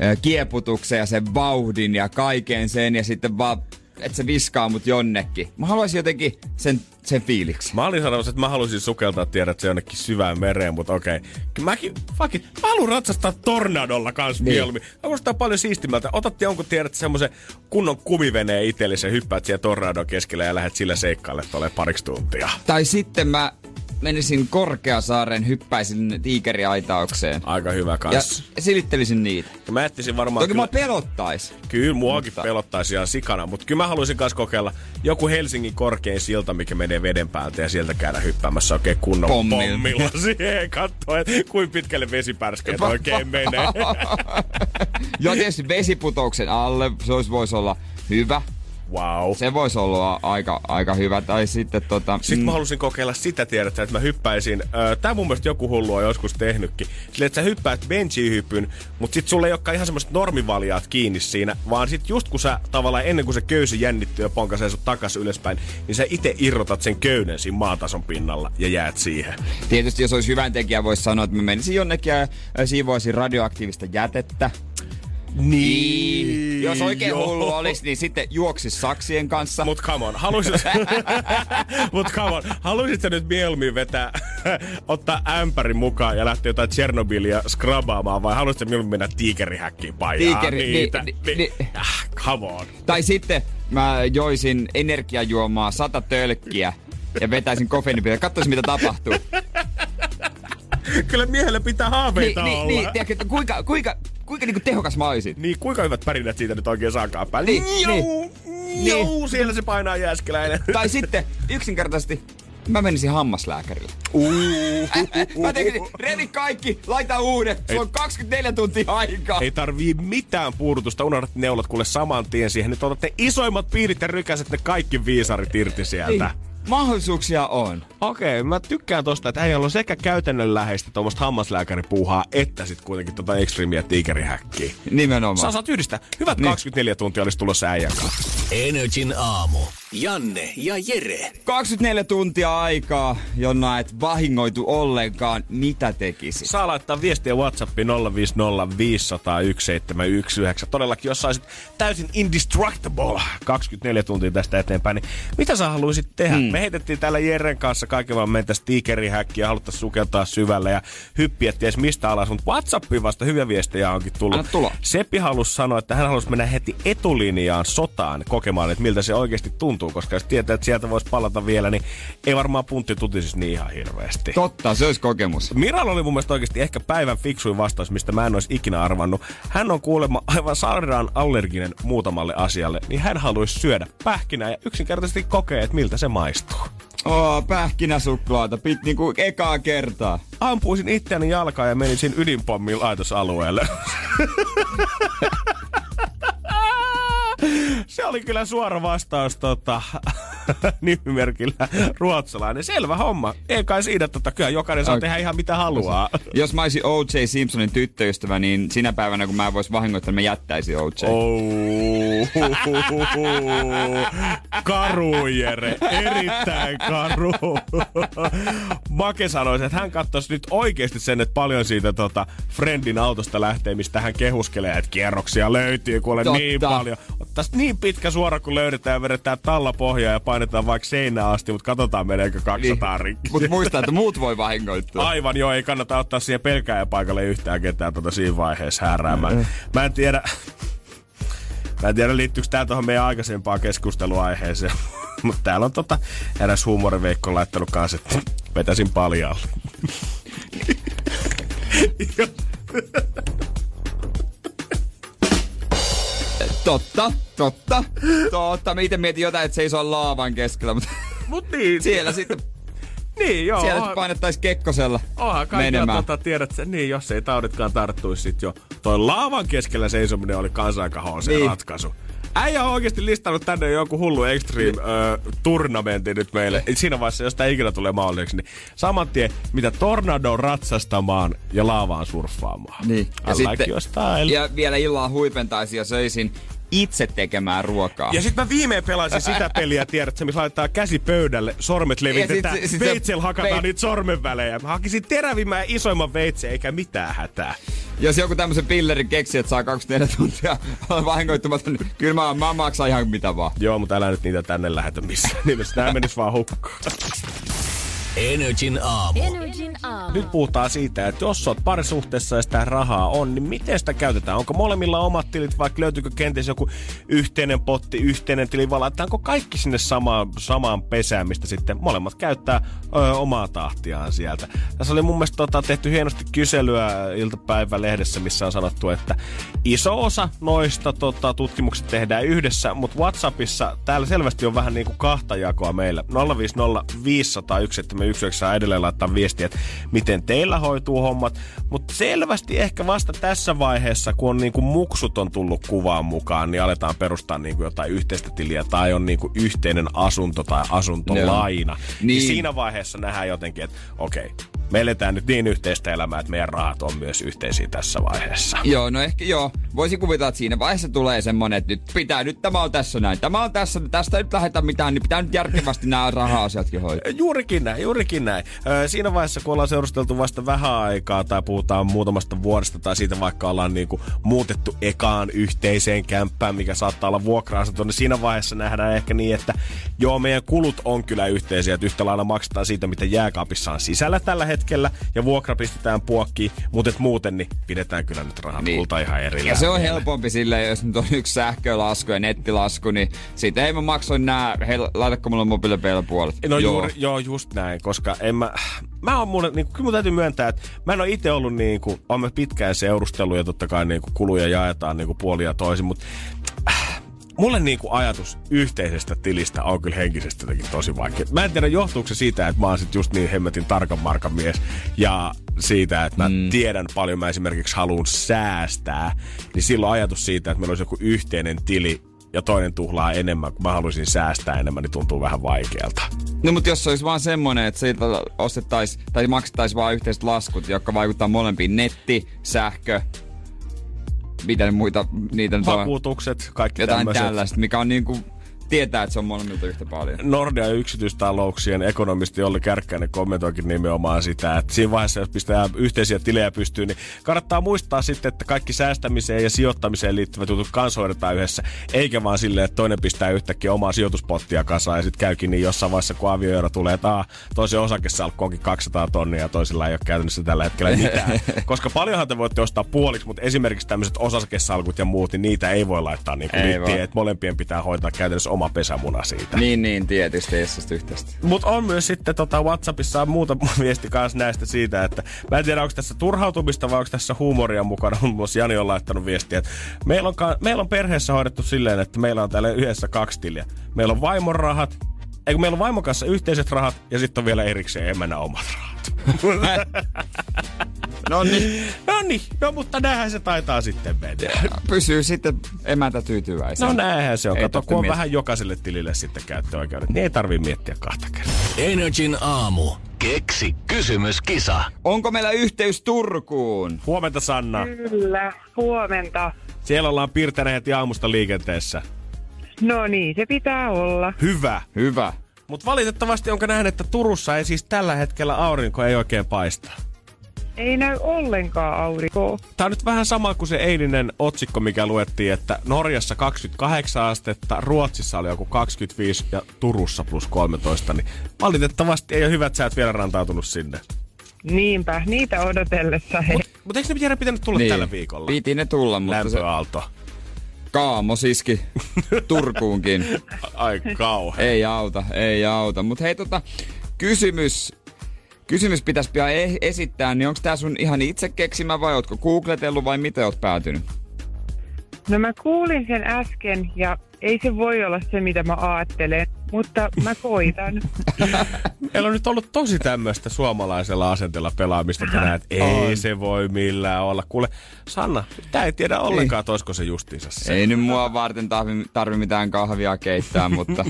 ö, kieputuksen ja sen vauhdin ja kaiken sen ja sitten vaan, että se viskaa mut jonnekin. Mä haluaisin jotenkin sen, sen fiiliksi. Mä olin sanomassa, että mä haluaisin sukeltaa, tiedät, se jonnekin syvään mereen, mutta okei. Kyllä mäkin, fuck it, mä haluan ratsastaa tornadolla kanssa Niin. mieluummin. Mä kuulostaa paljon siistimältä. Otat jonkun, tiedät, semmoisen kunnon kumiveneen itsellesi, hyppäät siellä tornadon keskellä ja lähdet sillä seikkaille tuolle pariksi tuntia. Tai sitten mä menisin Korkeasaaren, hyppäisin tiikeriaitaukseen. Aika hyvä Ja kans. silittelisin niitä. Ja mä etsisin varmaan... Toki kyllä, mä pelottais. kyllä muakin Mutta- pelottaisi ihan sikana, mutta kyllä mä haluaisin kanssa kokeilla joku Helsingin korkein silta, mikä menee veden päältä ja sieltä käydä hyppäämässä oikein kunnon Pommilla. pommilla, siihen katsoa, että kuinka pitkälle vesipärskeet oikein menee. ja tietysti vesiputouksen alle, se olisi, voisi olla hyvä. Wow. Se voisi olla aika, aika hyvä. Tai sitten tota... Sitten mä halusin kokeilla sitä, tiedät että mä hyppäisin. Tää mun mielestä joku hullu on joskus tehnytkin. Silleen, että sä hyppäät benchihypyn, mutta sit sulla ei olekaan ihan semmoiset normivaljaat kiinni siinä, vaan sit just kun sä tavallaan ennen kuin se köysi jännittyy ja ponkasee sut takas ylöspäin, niin sä itse irrotat sen köyden siinä maatason pinnalla ja jäät siihen. Tietysti jos olisi hyvän tekijä, voisi sanoa, että mä menisin jonnekin ja siivoisin radioaktiivista jätettä. Niin. Jos oikein joo. hullu olisi, niin sitten juoksis saksien kanssa. Mut come on, haluisit... Mut come on, haluisit sä nyt mieluummin vetää, ottaa ämpärin mukaan ja lähteä jotain Tchernobylia skrabaamaan vai haluaisit sä mieluummin mennä tiikerihäkkiin paijaa Tiikeri- niin, niitä? niin, Niin, niin. Ah, come on. Tai sitten mä joisin energiajuomaa sata tölkkiä ja vetäisin kofeiinipitoa. Katsoisin, mitä tapahtuu. Kyllä miehellä pitää haaveita niin, olla. niin, niin, tiedätkö, että kuinka, kuinka, kuinka niinku tehokas mä olisin? Niin, kuinka hyvät pärinät siitä nyt oikein saakaan päälle? Niin, Jou, jou, siellä se painaa jääskeläinen. Tai sitten yksinkertaisesti mä menisin hammaslääkärille. Mä tekisin, revi kaikki, laita uudet. Sulla on 24 tuntia aikaa. Ei tarvii mitään puudutusta, unohdat neulat kuule saman tien siihen. Nyt otat ne isoimmat piirit ja rykäset ne kaikki viisarit irti sieltä. Niin. Mahdollisuuksia on. Okei, okay, mä tykkään tosta, että äijällä on sekä käytännönläheistä tuommoista hammaslääkäripuuhaa, että sitten kuitenkin tota ekstriimiä tiikerihäkkiä. Nimenomaan. Sä saat yhdistää. Hyvät Niin. 24 tuntia olisi tulossa äijän kanssa. Energin aamu. Janne ja Jere. 24 tuntia aikaa, jonna et vahingoitu ollenkaan. Mitä tekisit? Saa laittaa viestiä WhatsAppiin 050 500 1719. Todellakin, jos saisit täysin indestructible 24 tuntia tästä eteenpäin, niin mitä sä haluaisit tehdä? Mm. Me heitettiin täällä Jeren kanssa kaiken vaan mentä stiikerihäkkiä, haluttaisiin sukeltaa syvälle ja hyppiä ties mistä alas, mutta WhatsAppiin vasta hyviä viestejä onkin tullut. Anna tulla. Seppi halusi sanoa, että hän halusi mennä heti etulinjaan sotaan kokemaan, että miltä se oikeasti tuntuu, koska jos tietää, että sieltä voisi palata vielä, niin ei varmaan puntti tutisisi niin ihan hirveästi. Totta, se olisi kokemus. Miral oli mun mielestä oikeasti ehkä päivän fiksuin vastaus, mistä mä en olisi ikinä arvannut. Hän on kuulemma aivan sairaan allerginen muutamalle asialle, niin hän haluaisi syödä pähkinää ja yksinkertaisesti kokee, että miltä se maistuu. Oo, pähkinäsuklaata. Pit niinku ekaa kertaa. Ampuisin itseäni jalkaan ja menisin ydinpommin laitosalueelle. Se oli kyllä suora vastaus tota, nimimerkillä ruotsalainen. Selvä homma. Ei kai siinä, tota, kyllä jokainen saa Oi. tehdä ihan mitä haluaa. Jos mä olisin O.J. Simpsonin tyttöystävä, niin sinä päivänä, kun mä vois vahingoittaa, mä jättäisin O.J. Oh. Karu, Jere. Erittäin karu. Make sanoisi, että hän katsoisi nyt oikeasti sen, että paljon siitä tota, Friendin autosta lähtee, mistä hän kehuskelee, että kierroksia löytyy, kuule Totta. niin paljon. Ottaisi niin pitkä suora, kun löydetään ja vedetään talla pohjaa ja painetaan vaikka seinään asti, mutta katsotaan meneekö 200 niin. rikki. Mutta muista, että muut voi vahingoittua. Aivan joo, ei kannata ottaa siihen pelkääjä paikalle yhtään ketään tota siinä vaiheessa häräämään. Mä en tiedä, mä en tiedä liittyykö tää tuohon meidän aikaisempaan keskusteluaiheeseen. Mutta täällä on tota eräs huumoriveikko laittanut kanssa, että vetäisin paljalle. Totta, totta, totta. Mä itse mietin jotain, että seisoo laavan keskellä, mutta Mut niin, siellä sitten, niin joo. siellä onhan- sitten painettais kekkosella Onhan kaikilla menemään. tota, tiedät sen, niin jos ei tauditkaan tarttuisi sit jo. Toi laavan keskellä seisominen oli kansankahoon se Niin. ratkaisu. Äijä on oikeasti listannut tänne joku hullu extreme ö, turnamentti nyt meille. Siinä vaiheessa, jos tää ikinä tulee mahdolliseksi, niin saman tien, mitä tornado ratsastamaan ja laavaan surffaamaan. Niin. Ja like style. ja vielä illalla huipentaisin ja söisin itse tekemään ruokaa. Ja sitten mä viimein pelasin sitä peliä, tiedätkö, missä laitetaan käsi pöydälle, sormet levitetään, sit- sit- hakataan vei- niitä sormenvälejä. Mä hakisin terävimmän ja isoimman veitsen, eikä mitään hätää. Jos joku tämmöisen pillerin keksi, että saa 24 tuntia vahingoittumatta, niin kyllä mä, mä maksan ihan mitä vaan. Joo, mutta älä nyt niitä tänne lähetä missään nimessä. Nää menis vaan hukkaan. Energin aamu. Energin aamu. Nyt puhutaan siitä, että jos oot parisuhteessa ja sitä rahaa on, niin miten sitä käytetään? Onko molemmilla omat tilit, vaikka löytyykö kenties joku yhteinen potti, yhteinen tili, vai laitetaanko kaikki sinne samaan, samaan pesään, mistä sitten molemmat käyttää ö, omaa tahtiaan sieltä? Tässä oli mun mielestä tota, tehty hienosti kyselyä iltapäivälehdessä, missä on sanottu, että iso osa noista tota, tutkimukset tehdään yhdessä, mutta WhatsAppissa täällä selvästi on vähän niin kuin kahta jakoa meillä. 050 500 171 saa edelleen laittaa viestiä, että miten teillä hoituu hommat. Mutta selvästi ehkä vasta tässä vaiheessa, kun on niin kuin muksut on tullut kuvaan mukaan, niin aletaan perustaa niin kuin jotain yhteistä tiliä tai on niin kuin yhteinen asunto tai asuntolaina. Niin. Niin. siinä vaiheessa nähdään jotenkin, että okei, me eletään nyt niin yhteistä elämää, että meidän rahat on myös yhteisiä tässä vaiheessa. Joo, no ehkä joo. Voisin kuvitella, että siinä vaiheessa tulee semmonen, että nyt pitää, nyt tämä on tässä näin. Tämä on tässä, tästä ei nyt lähdetä mitään, niin pitää nyt järkevästi nämä raha-asiatkin hoitaa. Juurikin näin, juurikin näin. Siinä vaiheessa, kun ollaan seurusteltu vasta vähän aikaa tai puhutaan muutamasta vuodesta tai siitä vaikka ollaan niinku muutettu ekaan yhteiseen kämppään, mikä saattaa olla vuokra-asunto, niin siinä vaiheessa nähdään ehkä niin, että joo, meidän kulut on kyllä yhteisiä, että yhtä lailla maksetaan siitä, mitä jääkaapissa on sisällä tällä hetkellä ja vuokra pistetään puokkiin, mutta et muuten niin pidetään kyllä nyt rahat Niin. kulta ihan erillään. Ja se on vielä. helpompi silleen, jos nyt on yksi sähkölasku ja nettilasku, niin siitä ei mä maksoin nää, hei, laitatko mulle mobiilipeillä puolet? No joo. Juuri, joo, just näin, koska en mä... Mä oon mun, niin kyllä mun täytyy myöntää, että mä en ole itse ollut niin kuin, on pitkään seurustellut ja totta kai niin kuin kuluja jaetaan niin kuin puolia toisin, mutta mulle niin kuin ajatus yhteisestä tilistä on kyllä henkisesti jotenkin tosi vaikea. Mä en tiedä, johtuuko se siitä, että mä oon sit just niin hemmetin tarkan markan mies ja siitä, että mä mm. tiedän paljon mä esimerkiksi haluan säästää, niin silloin ajatus siitä, että meillä olisi joku yhteinen tili ja toinen tuhlaa enemmän, kun mä haluaisin säästää enemmän, niin tuntuu vähän vaikealta. No mutta jos se olisi vaan semmonen, että siitä ostettais tai maksettaisiin vaan yhteiset laskut, jotka vaikuttaa molempiin, netti, sähkö, mitä ne muita, niitä nyt on, Vakuutukset, kaikki jotain tämmöiset. tällaista, mikä on niinku, tietää, että se on molemmilta yhtä paljon. Nordea yksityistalouksien ekonomisti Olli Kärkkäinen kommentoikin nimenomaan sitä, että siinä vaiheessa, jos pistää yhteisiä tilejä pystyyn, niin kannattaa muistaa sitten, että kaikki säästämiseen ja sijoittamiseen liittyvät jutut kanssa hoidetaan yhdessä, eikä vaan silleen, että toinen pistää yhtäkkiä omaa sijoituspottia kasaan ja sitten käykin niin jossain vaiheessa, kun avioero tulee, että aah, toisen osakesalkku onkin 200 tonnia ja toisella ei ole käytännössä tällä hetkellä mitään. Koska paljonhan te voitte ostaa puoliksi, mutta esimerkiksi tämmöiset osakesalkut ja muut, niin niitä ei voi laittaa niin kuin Ei littiin, voi. että molempien pitää hoitaa käytännössä oma pesämuna siitä. Niin, niin, tietysti, ei sitä yhteistä. Mutta on myös sitten tota Whatsappissa on muuta viesti kanssa näistä siitä, että mä en tiedä onko tässä turhautumista vai onko tässä huumoria mukana. Muun muassa Jani on laittanut viestiä, että meillä on, ka- meillä on perheessä hoidettu silleen, että meillä on täällä yhdessä kaksi tiliä. Meillä on vaimon rahat, eikö meillä on vaimon kanssa yhteiset rahat ja sitten on vielä erikseen emänä omat rahat. No niin, no niin, no mutta näinhän se taitaa sitten mennä. pysyy sitten emäntä tyytyväisenä. No näinhän se on. Ei Kato, kun on vähän jokaiselle tilille sitten käyttöoikeudet, niin ei tarvii miettiä kahta kertaa. Energin aamu. Keksi kysymyskisa. Onko meillä yhteys Turkuun? Huomenta Sanna. Kyllä, huomenta. Siellä ollaan piirtäneet heti aamusta liikenteessä. No niin, se pitää olla. Hyvä. Hyvä. Mutta valitettavasti onko nähnyt, että Turussa ei siis tällä hetkellä aurinko ei oikein paista. Ei näy ollenkaan aurinkoa. Tää on nyt vähän sama kuin se eilinen otsikko, mikä luettiin, että Norjassa 28 astetta, Ruotsissa oli joku 25 ja Turussa plus 13, niin valitettavasti ei ole hyvät säät vielä rantautunut sinne. Niinpä, niitä odotellessa. Mutta eikö ne pitänyt tulla niin. tällä viikolla? Piti ne tulla, mutta se Lämpöaalto. kaamos iski Turkuunkin. Ai kauhean. Ei auta, ei auta. Mutta hei tota, kysymys, kysymys pitäisi pian e- esittää, niin onko tää sun ihan itse keksimä vai ootko googletellut vai miten oot päätynyt? No mä kuulin sen äsken ja ei se voi olla se, mitä mä ajattelen, mutta mä koitan. Meillä on nyt ollut tosi tämmöistä suomalaisella asenteella pelaamista tänään, että ei On. se voi millään olla. Kuule, Sanna, tää ei tiedä ollenkaan, että olisiko se justiinsa se. Ei nyt mua varten tarvi, tarvi mitään kahvia keittää, mutta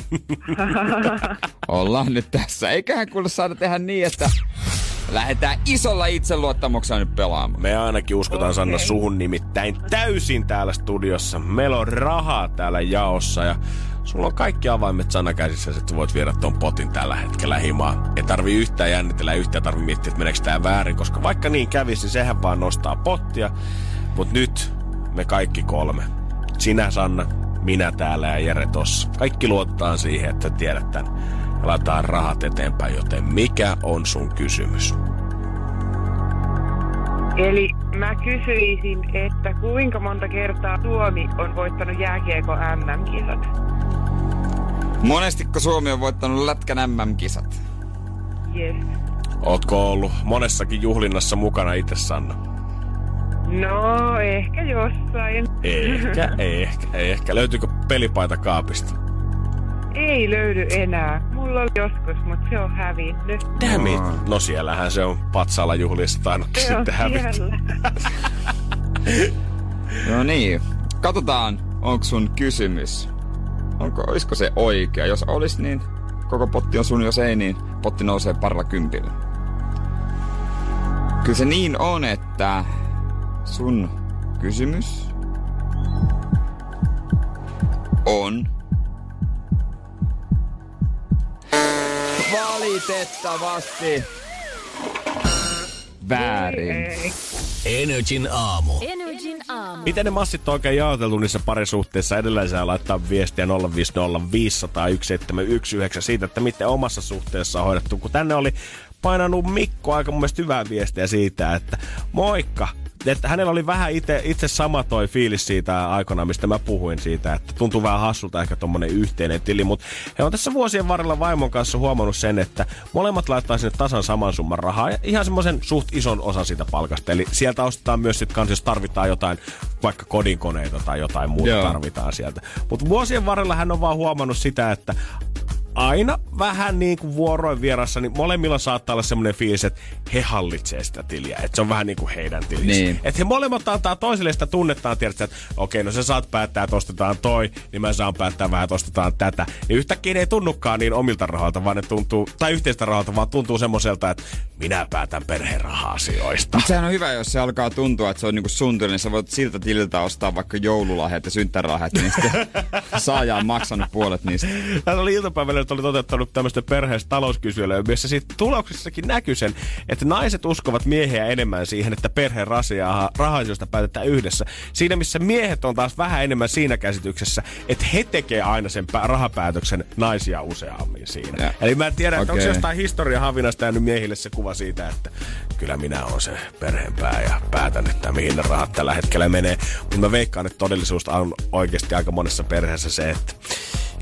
ollaan nyt tässä. Eiköhän kuule saada tehdä niin, että lähdetään isolla itseluottamuksella nyt pelaamaan. Me ainakin uskotaan Sanna suhun nimittäin täysin täällä studiossa. Meillä on rahaa täällä jaossa ja sulla on kaikki avaimet Sanna käsissä, että sä voit viedä ton potin tällä hetkellä himaan. Ei tarvi yhtään jännitellä, yhtään tarvi miettiä, että meneekö tää väärin, koska vaikka niin kävisi, niin sehän vaan nostaa pottia. Mut nyt me kaikki kolme. Sinä Sanna, minä täällä ja Jere tossa. Kaikki luottaa siihen, että tiedät tän. Laitetaan rahat eteenpäin, joten mikä on sun kysymys? Eli mä kysyisin, että kuinka monta kertaa Suomi on voittanut jääkiekko MM-kisat? Monestiko Suomi on voittanut lätkän MM-kisat? Yes. Ootko ollut monessakin juhlinnassa mukana itse, Sanna? No, ehkä jossain. Ehkä, ehkä, ehkä. Löytyykö pelipaita kaapista? Ei löydy enää. Mulla oli joskus, mutta se on hävinnyt. Damn it. No siellähän se on patsaalla juhlissa tainnut Se on sitten hävitä. siellä. No niin, katsotaan, onko sun kysymys. Onko, olisiko se oikea? Jos olisi, niin koko potti on sun, jos ei, niin potti nousee parilla kympillä. Kyllä se niin on, että sun kysymys on valitettavasti väärin. Energin aamu. Energin aamu. Miten ne massit on oikein jaoteltu niissä parisuhteissa? Edelleen saa laittaa viestiä 050 500 1719 siitä, että miten omassa suhteessa on hoidettu. Kun tänne oli painanut Mikko aika mun mielestä hyvää viestiä siitä, että moikka, että hänellä oli vähän itse, itse sama toi fiilis siitä aikana, mistä mä puhuin siitä, että tuntuu vähän hassulta ehkä tommonen yhteinen tili, mutta he on tässä vuosien varrella vaimon kanssa huomannut sen, että molemmat laittaa sinne tasan saman summan rahaa ja ihan semmoisen suht ison osan siitä palkasta. Eli sieltä ostetaan myös sit kans, jos tarvitaan jotain, vaikka kodinkoneita tai jotain muuta Joo. tarvitaan sieltä. Mutta vuosien varrella hän on vaan huomannut sitä, että aina vähän niin kuin vuoroin vierassa, niin molemmilla saattaa olla semmoinen fiilis, että he hallitsee sitä tiliä. Että se on vähän niin kuin heidän tilissä. Niin. Että he molemmat antaa toiselle sitä tunnettaan, tiedät, että okei, no sä saat päättää, että ostetaan toi, niin mä saan päättää vähän, että ostetaan tätä. Niin yhtäkkiä ne ei tunnukaan niin omilta rahoilta, vaan ne tuntuu, tai yhteistä rahoilta, vaan tuntuu semmoiselta, että minä päätän perheen raha-asioista. Mut sehän on hyvä, jos se alkaa tuntua, että se on niinku sun tili, niin sä voit siltä tililtä ostaa vaikka joululahjat ja synttärilahjat, niin sitten saaja on maksanut puolet niistä. Täällä oli iltapäivällä, että oli toteuttanut tämmöistä perheestä talouskyselyä, missä siitä tuloksessakin näkyy sen, että naiset uskovat miehiä enemmän siihen, että perheen rasia rahaisuudesta päätetään yhdessä. Siinä missä miehet on taas vähän enemmän siinä käsityksessä, että he tekee aina sen pä- rahapäätöksen naisia useammin siinä. Ja. Eli mä en tiedä, että onko jostain historiahavinasta jäänyt miehille se kuva siitä, että kyllä minä olen se perheenpää ja päätän, että mihin ne rahat tällä hetkellä menee. Mutta mä veikkaan, että todellisuus on oikeasti aika monessa perheessä se, että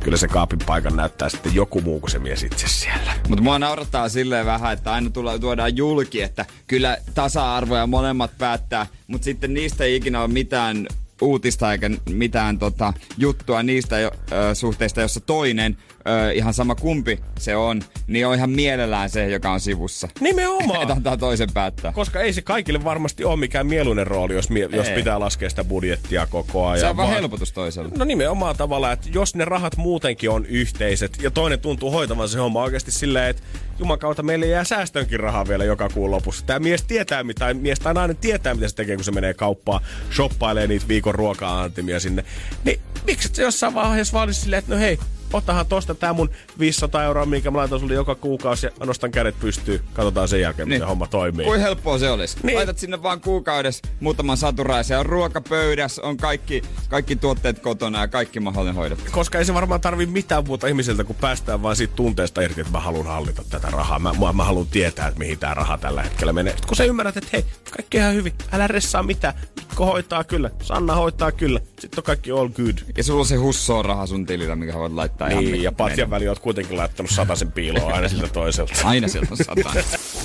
kyllä se kaapin paikan näyttää sitten joku muu kuin se mies itse siellä. Mutta mua naurattaa silleen vähän, että aina tulla, tuodaan julki, että kyllä tasa-arvo ja molemmat päättää, mutta sitten niistä ei ikinä ole mitään uutista eikä mitään tota, juttua niistä ö, suhteista, jossa toinen, ö, ihan sama kumpi se on, niin on ihan mielellään se, joka on sivussa. Nimenomaan. antaa toisen päättää. Koska ei se kaikille varmasti ole mikään mieluinen rooli, jos, mie- jos pitää laskea sitä budjettia koko ajan. Se on vaan helpotus toiselle. No nimenomaan tavallaan, että jos ne rahat muutenkin on yhteiset ja toinen tuntuu hoitavan se homma oikeasti silleen, että juman kautta meille jää säästönkin rahaa vielä joka kuun lopussa. Tämä mies tietää, mitä, mies tai nainen tietää, mitä se tekee, kun se menee kauppaan, shoppailee niitä viikon ruoka-antimia sinne. Niin miksi et se jossain vaiheessa vaan olisi silleen, että no hei, otahan tosta tää mun 500 euroa, minkä mä laitan sulle joka kuukausi ja nostan kädet pystyyn. Katsotaan sen jälkeen, miten Niin. homma toimii. Kuin helppoa se olisi. Niin. Laitat sinne vaan kuukaudessa muutaman saturaisen, on ruokapöydässä, on kaikki, kaikki tuotteet kotona ja kaikki mahdollinen hoidettu. koska ei se varmaan tarvi mitään muuta ihmiseltä, kun päästään vaan siitä tunteesta irti, että mä haluan hallita tätä rahaa. Mä, mä, mä haluan tietää, että mihin tämä raha tällä hetkellä menee. Sitten kun sä ymmärrät, että hei, kaikki ihan hyvin, älä ressaa mitään. Mikko hoitaa kyllä, Sanna hoitaa kyllä. Sitten on kaikki all good. Ja sulla on se hussoo raha sun tilillä, mikä voit laittaa ihan Niin, minne ja patjan menee. väli oot kuitenkin laittanut sataisen piiloa aina siltä toiselta. Aina sieltä on sata.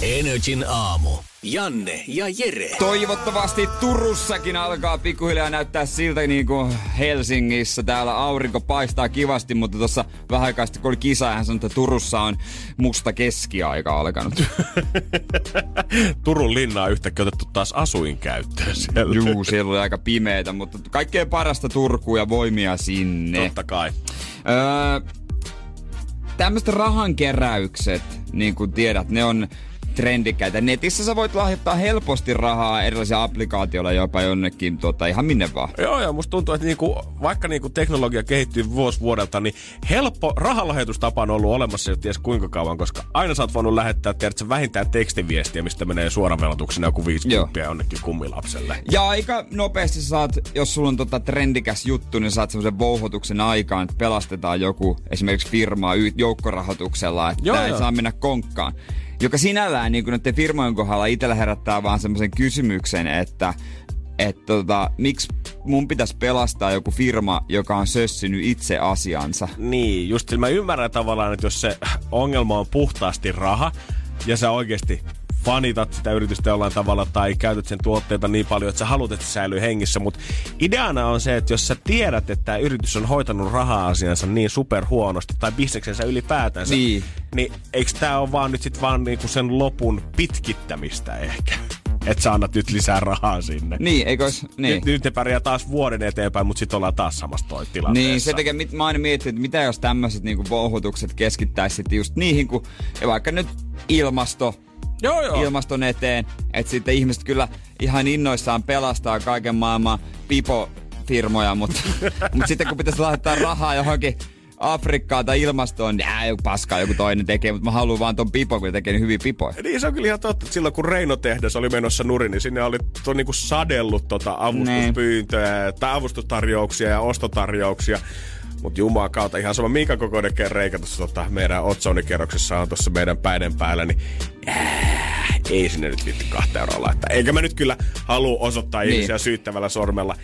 Energin aamu. Janne ja Jere. Toivottavasti Turussakin alkaa pikkuhiljaa näyttää siltä niin kuin Helsingissä. Täällä aurinko paistaa kivasti, mutta tuossa vähän aikaa sitten kun oli kisa, hän sanoi, että Turussa on musta keskiaika alkanut. Turun linna on yhtäkkiä otettu taas asuinkäyttöön siellä. Juu, siellä oli aika pimeitä, mutta kaikkea parasta Turkuun ja voimia sinne. Totta kai. Öö, tämmöiset rahankeräykset, niin kuin tiedät, ne on trendikkäitä. Netissä sä voit lahjoittaa helposti rahaa erilaisia applikaatioilla jopa jonnekin tota, ihan minne vaan. Joo, joo, musta tuntuu, että niinku, vaikka niinku teknologia kehittyy vuosi vuodelta, niin helppo rahalahjoitustapa on ollut olemassa jo ties kuinka kauan, koska aina sä oot voinut lähettää tiedätkö, vähintään tekstiviestiä, mistä menee suoravelotuksena joku 50 jonnekin kummilapselle. Ja aika nopeasti saat, jos sulla on tota trendikäs juttu, niin saat semmoisen vouhotuksen aikaan, että pelastetaan joku esimerkiksi firmaa joukkorahoituksella, että Joo, tää ei joo. saa mennä konkkaan. Joka sinällään niin näiden firmojen kohdalla itsellä herättää vaan semmoisen kysymyksen, että että tota, miksi mun pitäisi pelastaa joku firma, joka on sössinyt itse asiansa. Niin, just mä ymmärrän tavallaan, että jos se ongelma on puhtaasti raha, ja sä oikeasti fanitat sitä yritystä jollain tavalla tai käytät sen tuotteita niin paljon, että sä haluat, että se säilyy hengissä. Mutta ideana on se, että jos sä tiedät, että tämä yritys on hoitanut raha-asiansa niin super huonosti tai bisneksensä ylipäätänsä, Niin. niin eikö tämä ole vaan nyt sit vaan niinku sen lopun pitkittämistä ehkä? Että sä annat nyt lisää rahaa sinne. Niin, eikö niin. Nyt, nyt ne pärjää taas vuoden eteenpäin, mutta sitten ollaan taas samassa toi tilanteessa. Niin, se tekee, mit, mä aina mietin, että mitä jos tämmöiset niinku vouhutukset keskittäisi sitten just niihin, kun ja vaikka nyt ilmasto, Joo, joo. ilmaston eteen, että sitten ihmiset kyllä ihan innoissaan pelastaa kaiken maailman pipo-firmoja, mutta, mutta sitten kun pitäisi laittaa rahaa johonkin Afrikkaan tai ilmastoon, niin ää, joku paskaa joku toinen tekee, mutta mä haluan vaan ton pipo, kun tekee niin hyviä pipoja. Niin se on kyllä ihan totta, että silloin kun Reino tehdas oli menossa nurin, niin sinne oli to, niinku sadellut tota avustuspyyntöjä, tai avustustarjouksia ja ostotarjouksia. Mutta Jumalan kautta ihan sama minkä kokoinen reikä tuossa tota, meidän otsonikerroksessa on tuossa meidän päiden päällä, niin äh, ei sinne nyt viitti kahta euroa laittaa. Eikä mä nyt kyllä halua osoittaa Niin. ihmisiä syyttävällä sormella.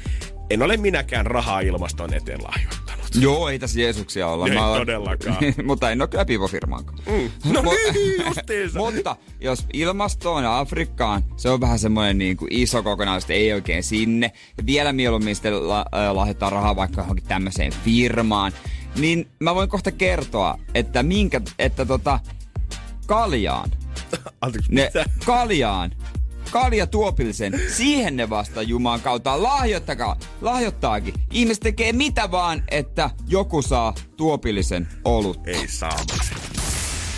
En ole minäkään rahaa ilmaston eteen lahjoittanut. Joo, ei tässä Jeesuksia olla. Ei Mä oon- todellakaan. mutta en ole kyllä pipofirmaankaan. Mm. No niin, justiinsa. Mutta jos ilmastoon ja Afrikkaan, se on vähän semmoinen niin kuin iso kokonaisuus, ei oikein sinne. Ja vielä mieluummin sitten la, lahjoittaa rahaa vaikka johonkin tämmöiseen firmaan. niin mä voin kohta kertoa, että minkä, että tota, kaljaan, Anteeksi, ne mitä? kaljaan, kalja tuopillisen, siihen ne vasta Jumalan kautta lahjoittakaa, lahjoittaakin. Ihmiset tekee mitä vaan, että joku saa tuopillisen olut. Ei saa.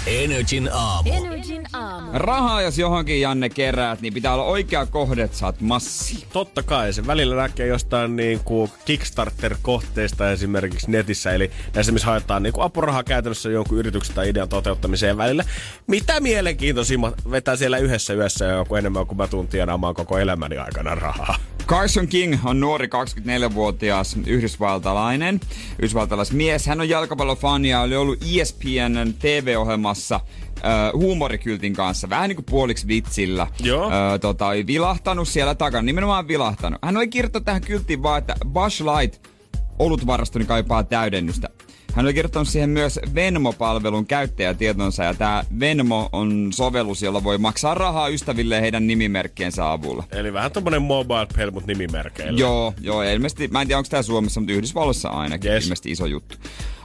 Energin aamu. Energin aamu. Rahaa jos johonkin Janne keräät, niin pitää olla oikea kohde, että saat massi. Totta kai, se välillä näkee jostain niin kuin Kickstarter-kohteista esimerkiksi netissä, eli näissä missä haetaan niin kuin apurahaa käytännössä jonkun yrityksen tai idean toteuttamiseen välillä. Mitä mielenkiintoisimmat vetää siellä yhdessä yössä joku enemmän kuin mä tuun tienaamaan koko elämäni aikana rahaa. Carson King on nuori 24-vuotias yhdysvaltalainen, yhdysvaltalaismies. Hän on jalkapallofani ja oli ollut ESPN TV-ohjelmassa äh, huumorikyltin kanssa, vähän niin kuin puoliksi vitsillä. Joo. Äh, tota, oli vilahtanut siellä takana, nimenomaan vilahtanut. Hän oli kirjoittanut tähän kylttiin vaan, että Bush Light olutvarastoni kaipaa täydennystä. Hän oli kirjoittanut siihen myös Venmo-palvelun käyttäjätietonsa ja tämä Venmo on sovellus, jolla voi maksaa rahaa ystäville heidän nimimerkkiensä avulla. Eli vähän tommonen mobile pay, mutta nimimerkeillä. Joo, joo, ilmeisesti, mä en tiedä onko tämä Suomessa, mutta Yhdysvalloissa ainakin yes. ilmeisesti iso juttu.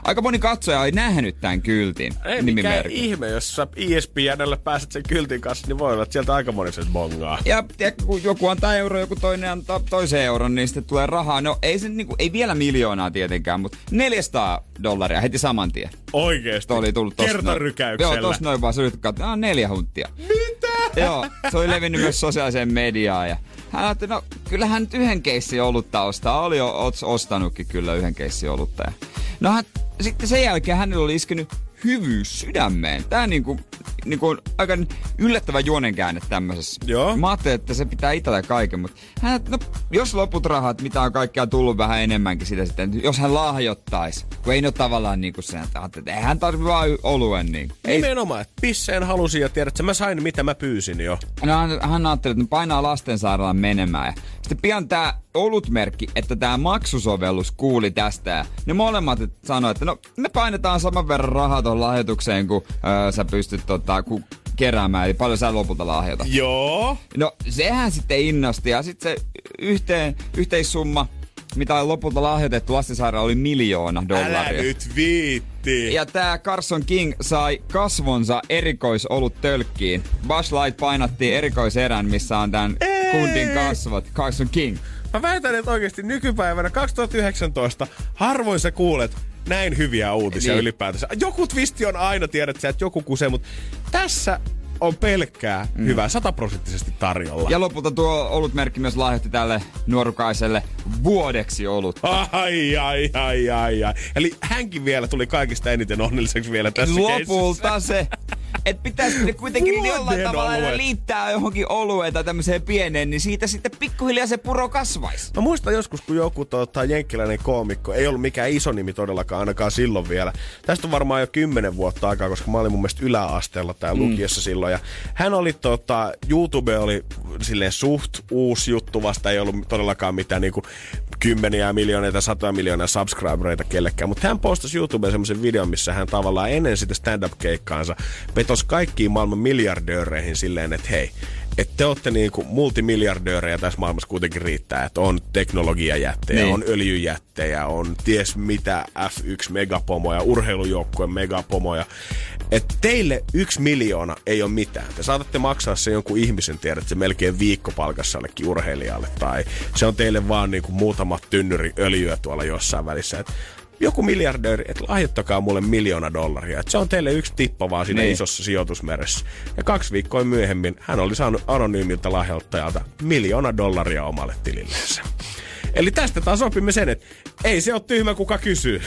Aika moni katsoja ei nähnyt tämän kyltin Ei mikään ihme, jos sä ESPNllä pääset sen kyltin kanssa, niin voi olla, että sieltä aika moni sen bongaa. Ja tiedätkö, kun joku antaa euro, joku toinen antaa toisen euron, niin sitten tulee rahaa. No ei se niinku, ei vielä miljoonaa tietenkään, mutta 400 dollaria heti saman tien. Oikeesti. Tuo oli tullut tossa noin- Kertarykäyksellä. Joo, tossa noin vaan se katsoa, ah, neljä hunttia. Mitä? Joo, se oli levinnyt myös sosiaaliseen mediaan ja hän ajatteli, no kyllähän nyt yhden keissin olutta ostaa. Oli jo ots- ostanutkin kyllä yhden keissin olutta. Ja no hän, sitten sen jälkeen hänellä oli iskenyt hyvyys sydämeen. Tää niinku, niinku on aika yllättävä juonenkäänne tämmöisessä. Joo. Mä ajattelin, että se pitää itsellä kaiken, mutta hän, no, jos loput rahat, mitä on kaikkea tullut vähän enemmänkin sitä sitten, jos hän lahjoittaisi, kun ei ne ole tavallaan niinku sen, että ajattelin, että hän tarvitse vaan oluen niin. Ei, Nimenomaan, että pisseen halusin ja tiedät, että mä sain mitä mä pyysin jo. No, hän, hän ajatteli, että painaa lastensairaalan menemään. Ja sitten pian tämä olutmerkki, että tämä maksusovellus kuuli tästä. Ja ne molemmat sanoivat, että no me painetaan saman verran rahaa tuohon lahjoitukseen, kun öö, sä pystyt tota, ku, keräämään. Eli paljon sä lopulta lahjoitat. Joo. No sehän sitten innosti. Ja sitten se yhteen, yhteissumma, mitä on lopulta lahjoitettu lastensairaala, oli miljoona dollaria. Älä nyt viitti. Ja tää Carson King sai kasvonsa erikoisolut tölkkiin. Bush Light painattiin erikoiserän, missä on tämän Ei! kundin kasvot. Carson King. Mä väitän, että oikeasti nykypäivänä 2019 harvoin sä kuulet näin hyviä uutisia Niin. ylipäätänsä. Joku twisti on aina, tiedät että joku kusee, mutta tässä on pelkkää mm. hyvää, sataprosenttisesti tarjolla. Ja lopulta tuo olutmerkki myös lahjoitti tälle nuorukaiselle vuodeksi olut. Ai, ai, ai, ai, ai. Eli hänkin vielä tuli kaikista eniten onnelliseksi vielä tässä. Lopulta se, että pitäisi ne kuitenkin Vuoden jollain tavalla aina liittää johonkin olueen tai tämmöiseen pieneen, niin siitä sitten pikkuhiljaa se puro kasvaisi. Mä muistan joskus, kun joku tota, jenkkiläinen koomikko, ei ollut mikään iso nimi todellakaan, ainakaan silloin vielä. Tästä on varmaan jo kymmenen vuotta aikaa, koska mä olin mun mielestä yläasteella tai Mm. lukiossa silloin. Ja hän oli, tota, YouTube oli silleen suht uusi juttu, vasta ei ollut todellakaan mitään niinku kymmeniä miljoonia tai satoja miljoonia subscribereita kellekään. Mutta hän postasi YouTubeen semmoisen videon, missä hän tavallaan ennen sitä stand-up-keikkaansa vetosi kaikkiin maailman miljardööreihin silleen, että hei, että te olette niinku multimiljardöörejä tässä maailmassa kuitenkin riittää, että on teknologiajättejä, Niin. on öljyjättejä, on ties mitä F1 megapomoja, urheilujoukkueen megapomoja. Että teille yksi miljoona ei ole mitään. Te saatatte maksaa se jonkun ihmisen, tiedät, se melkein viikkopalkassa jollekin urheilijalle. Tai se on teille vaan niinku muutama tynnyri öljyä tuolla jossain välissä. Et joku miljardööri, että lahjoittakaa mulle miljoona dollaria. Et se on teille yksi tippa vaan siinä Niin. isossa sijoitusmeressä. Ja kaksi viikkoa myöhemmin hän oli saanut anonyymiltä lahjoittajalta miljoona dollaria omalle tililleensä. Eli tästä taas opimme sen, että ei se ole tyhmä kuka kysyy.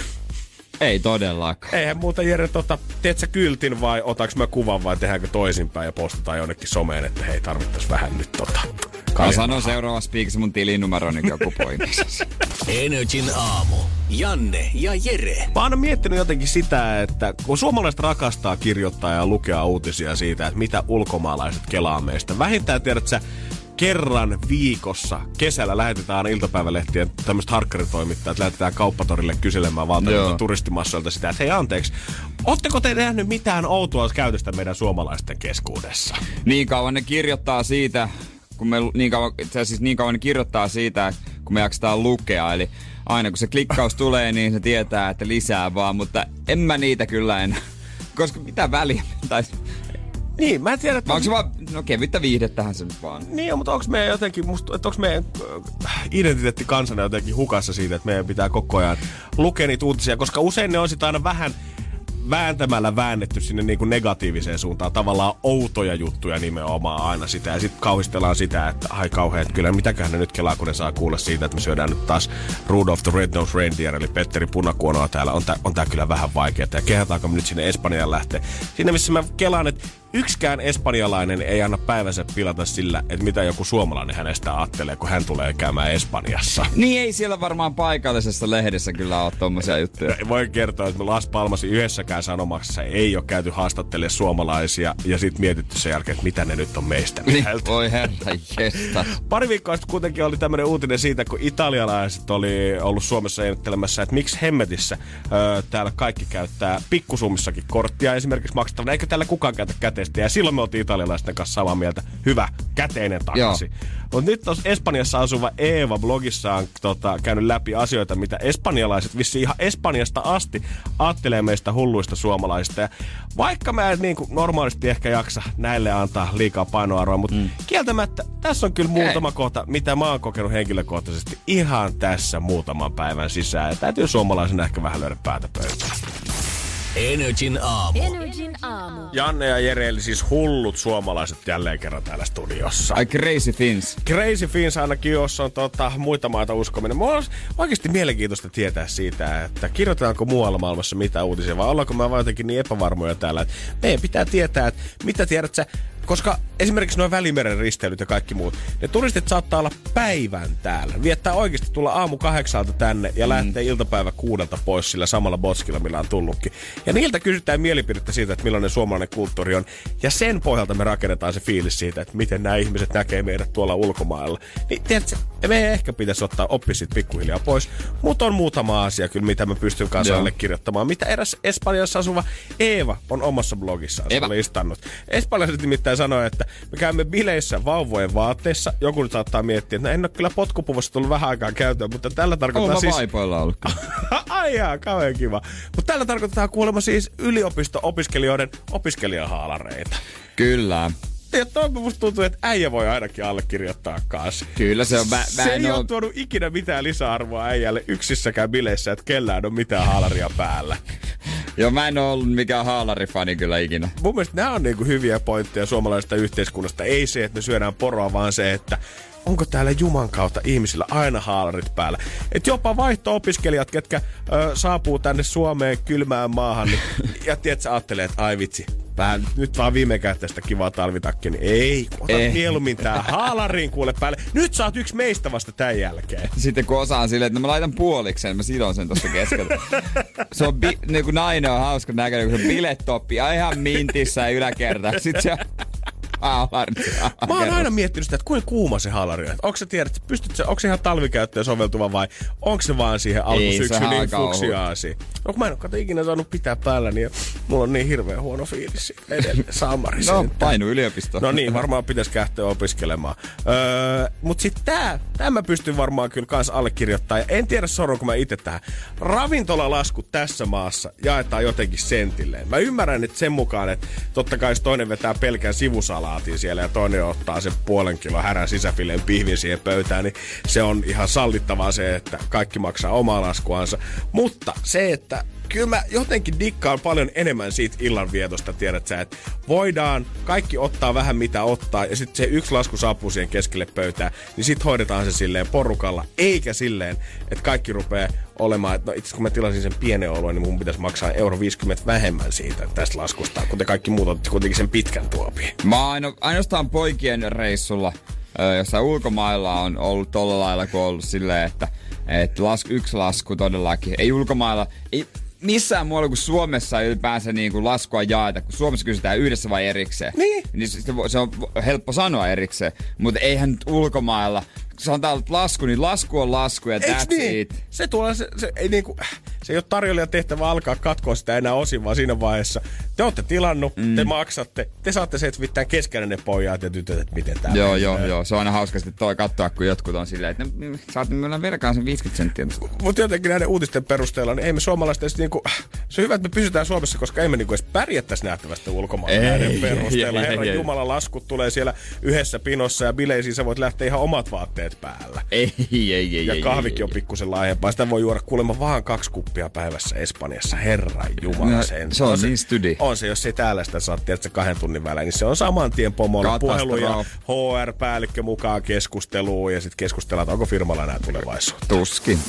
Ei todellakaan. Eihän muuta Jere, tota, teet sä kyltin vai otaks mä kuvan vai tehdäänkö toisinpäin ja postataan jonnekin someen, että hei tarvittais vähän nyt tota. Mä sanon seuraava speakissa mun tilinumero, niin joku poimisi. Energin aamu. Janne ja Jere. Mä oon miettinyt jotenkin sitä, että kun suomalaiset rakastaa kirjoittaa ja lukea uutisia siitä, että mitä ulkomaalaiset kelaa meistä. Vähintään tiedät sä, kerran viikossa kesällä lähetetään iltapäivälehtien tämmöiset harkkaritoimittajat, lähetetään kauppatorille kyselemään valtavilta turistimassoilta sitä, että hei anteeksi, ootteko te nähnyt mitään outoa käytöstä meidän suomalaisten keskuudessa? niin kauan ne kirjoittaa siitä, kun me niin kauan, asiassa niin kauan ne kirjoittaa siitä, kun me jaksetaan lukea. Eli aina kun se klikkaus tulee, niin se tietää, että lisää vaan, mutta en mä niitä kyllä enää. Koska mitä väliä? Tai, Niin, mä en tiedä, että onko se vaan, no kevyttä viihdettähän se nyt vaan. Niin, mutta onko meidän jotenkin, musta, että onko meidän äh, identiteetti kansana jotenkin hukassa siitä, että meidän pitää koko ajan lukea niitä uutisia, koska usein ne on sitten aina vähän vääntämällä väännetty sinne niin kuin negatiiviseen suuntaan. Tavallaan outoja juttuja nimenomaan aina sitä. Ja sitten kauhistellaan sitä, että ai kauhean, että kyllä mitäköhän ne nyt kelaa, kun ne saa kuulla siitä, että me syödään nyt taas Rudolph the Red-Nosed Reindeer, eli Petteri Punakuonoa täällä. On tää, on tää kyllä vähän vaikeaa. Ja kehataanko me nyt sinne Espanjaan lähteä? Siinä missä mä kelaan, että yksikään espanjalainen ei anna päivänsä pilata sillä, että mitä joku suomalainen hänestä ajattelee, kun hän tulee käymään Espanjassa. Niin ei siellä varmaan paikallisessa lehdessä kyllä ole tommosia juttuja. Voi kertoa, että me Las Palmasin yhdessäkään sanomassa ei ole käyty haastattelemaan suomalaisia ja sitten mietitty sen jälkeen, että mitä ne nyt on meistä Niin, voi herra jesta. Pari viikkoa sitten kuitenkin oli tämmöinen uutinen siitä, kun italialaiset oli ollut Suomessa ennettelemässä, että miksi hemmetissä öö, täällä kaikki käyttää pikkusummissakin korttia esimerkiksi maksetaan. Eikö täällä kukaan käytä käteistä? Ja silloin me oltiin italialaisten kanssa samaa mieltä. Hyvä, käteinen takaisin. Mutta nyt tuossa Espanjassa asuva Eeva blogissaan tota, käynyt läpi asioita, mitä espanjalaiset vissi ihan Espanjasta asti ajattelee meistä hulluista suomalaisista. Ja vaikka mä en niin kuin normaalisti ehkä jaksa näille antaa liikaa painoarvoa, mutta mm. kieltämättä tässä on kyllä muutama kohta, mitä mä oon kokenut henkilökohtaisesti ihan tässä muutaman päivän sisään. Ja täytyy suomalaisena ehkä vähän löydä päätä pöytään. Energin aamu. Energin aamu. Janne ja Jere, eli siis hullut suomalaiset jälleen kerran täällä studiossa. Ai crazy things. Crazy Fins ainakin, jos on tota, muita maita uskominen. Mulla olisi oikeasti mielenkiintoista tietää siitä, että kirjoitetaanko muualla maailmassa mitä uutisia, vai ollaanko me vaan jotenkin niin epävarmoja täällä, että meidän pitää tietää, että mitä tiedät sä, koska esimerkiksi nuo Välimeren risteilyt ja kaikki muut, ne turistit saattaa olla päivän täällä. Viettää oikeasti tulla aamu kahdeksalta tänne ja mm. lähtee iltapäivä kuudelta pois sillä samalla boskilla, millä on tullutkin. Ja niiltä kysytään mielipidettä siitä, että millainen suomalainen kulttuuri on. Ja sen pohjalta me rakennetaan se fiilis siitä, että miten nämä ihmiset näkee meidät tuolla ulkomailla. Niin tiedätkö, me ehkä pitäisi ottaa oppi siitä pikkuhiljaa pois. Mutta on muutama asia kyllä, mitä mä pystyn kanssa allekirjoittamaan. Mitä eräs Espanjassa asuva Eeva on omassa blogissaan Eeva. listannut. Espanjalaiset nimittäin sanoo, että me käymme bileissä vauvojen vaatteissa. Joku nyt saattaa miettiä, että no en ole kyllä potkupuvussa tullut vähän aikaa käyttöön, mutta tällä tarkoittaa mä siis... vaipoilla ollut. Ai jaa, kauhean kiva. Mutta tällä tarkoittaa kuulemma siis yliopisto-opiskelijoiden opiskelijahaalareita. Kyllä. Ja toi musta tuntuu, että äijä voi ainakin allekirjoittaa kanssa. Kyllä se on. Mä, mä se ei ole tuonut ikinä mitään lisäarvoa äijälle yksissäkään bileissä, että kellään on mitään haalaria päällä. Joo, mä en oo ollut mikään haalarifani kyllä ikinä. Mun mielestä nämä on niinku hyviä pointteja suomalaisesta yhteiskunnasta. Ei se, että me syödään poroa, vaan se, että onko täällä Juman kautta ihmisillä aina haalarit päällä. Et jopa vaihto-opiskelijat, ketkä ö, saapuu tänne Suomeen kylmään maahan, niin, ja tiedät, sä ajattelee, että ai vitsi, vähän nyt vaan viime kätestä kivaa talvitakki, niin ei, ota Ei. mieluummin tää haalariin kuule päälle. Nyt sä oot yksi meistä vasta tämän jälkeen. Sitten kun osaan silleen, että mä laitan puolikseen, mä sidon sen tuossa keskellä. Se on, bi- niin kuin nainen on hauska näköinen, kun se on biletoppi ja ihan mintissä ja yläkerta. Sitten se haalari. Mä oon aina miettinyt sitä, että kuinka kuuma se haalari on. Onko se tiedät, pystyt se, onko se ihan talvikäyttöön soveltuva vai onko se vaan siihen alkusyksyyn niin fuksiaasi? No kun mä en ole kato ikinä saanut pitää päällä, niin mulla on niin hirveän huono fiilis edelleen. Saamari No, painu yliopisto. No niin, varmaan pitäisi kähteä opiskelemaan. Öö, mut sit tää, tää mä pystyn varmaan kyllä kans allekirjoittaa. Ja en tiedä sorronko mä itse tähän. Ravintolalaskut tässä maassa jaetaan jotenkin sentilleen. Mä ymmärrän, että sen mukaan, että totta kai jos toinen vetää pelkän sivusalaatin siellä ja toinen ottaa sen puolen kilon härän sisäfileen pihvin siihen pöytään, niin se on ihan sallittavaa se, että kaikki maksaa omaa laskuansa. Mutta se, että kyllä mä jotenkin dikkaan paljon enemmän siitä illanvietosta, tiedät sä, että voidaan kaikki ottaa vähän mitä ottaa ja sitten se yksi lasku saapuu siihen keskelle pöytää, niin sitten hoidetaan se silleen porukalla, eikä silleen, että kaikki rupeaa olemaan, että no itse kun mä tilasin sen pienen oluen, niin mun pitäisi maksaa euro 50 vähemmän siitä tästä laskusta, kun te kaikki muut otitte kuitenkin sen pitkän tuopiin. Mä aino, ainoastaan poikien reissulla ö, jossain ulkomailla on ollut tolla lailla, kun on ollut silleen, että, että lasku, yksi lasku todellakin. Ei ulkomailla, ei missään muualla kuin Suomessa ei ylipäänsä niin kuin laskua jaeta, kun Suomessa kysytään yhdessä vai erikseen. Niin. niin se, se on helppo sanoa erikseen, mutta eihän nyt ulkomailla, sanotaan lasku, niin lasku on lasku ja Eiks that's niin? it. Se, tulee, se, se, ei niinku, se ei ole tarjoilijan tehtävä alkaa katkoa sitä enää osin, vaan siinä vaiheessa te olette tilannut, mm. te maksatte, te saatte se, että vittään keskenään ne pojat ja tytöt, että miten tää Joo, joo, joo. Se on aina hauska sitten toi katsoa, kun jotkut on silleen, että ne, saat meillä verkaan sen 50 senttiä. Mutta jotenkin näiden uutisten perusteella, niin ei me suomalaiset edes niinku, se on hyvä, että me pysytään Suomessa, koska ei me niinku edes pärjättäisi nähtävästi ulkomailla Ei, näiden perusteella. ei, ei, Herran ei. Jumala laskut tulee siellä yhdessä pinossa ja bileisiin sä voit lähteä ihan omat vaatteet päällä. Ei, ei, ei, Ja ei, kahvikin ei, on pikkusen laajempaa. Sitä voi juoda kuulemma vaan kaksi kuppia päivässä Espanjassa. Herran Jumala No, sen. se on niin stydi. On se, jos ei täällä sitä saa tiedätkö, kahden tunnin välein, niin se on saman tien pomolla puhelu ja. HR-päällikkö mukaan keskusteluun ja sitten keskustellaan, että onko firmalla enää tulevaisuutta. Tuskin.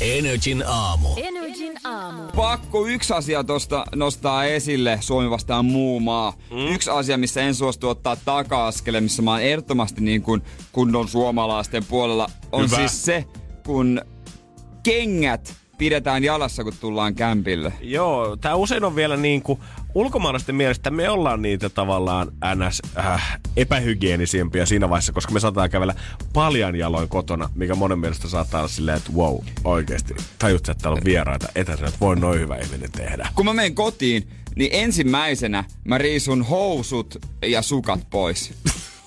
Energin aamu. Energin aamu. Pakko yksi asia tosta nostaa esille Suomi vastaan muu maa. Mm. Yksi asia, missä en suostu ottaa taka-askele, missä mä oon ehdottomasti niin kuin kunnon suomalaisten puolella, on Hyvä. siis se, kun kengät pidetään jalassa, kun tullaan kämpille. Joo, tämä usein on vielä niin kuin ulkomaalaisten mielestä me ollaan niitä tavallaan ns. Äh, epähygienisimpiä siinä vaiheessa, koska me saataan kävellä paljon jaloin kotona, mikä monen mielestä saattaa olla silleen, että wow, oikeesti, tajut että täällä on vieraita etäisenä, että voi noin hyvä ihminen tehdä. Kun mä menen kotiin, niin ensimmäisenä mä riisun housut ja sukat pois.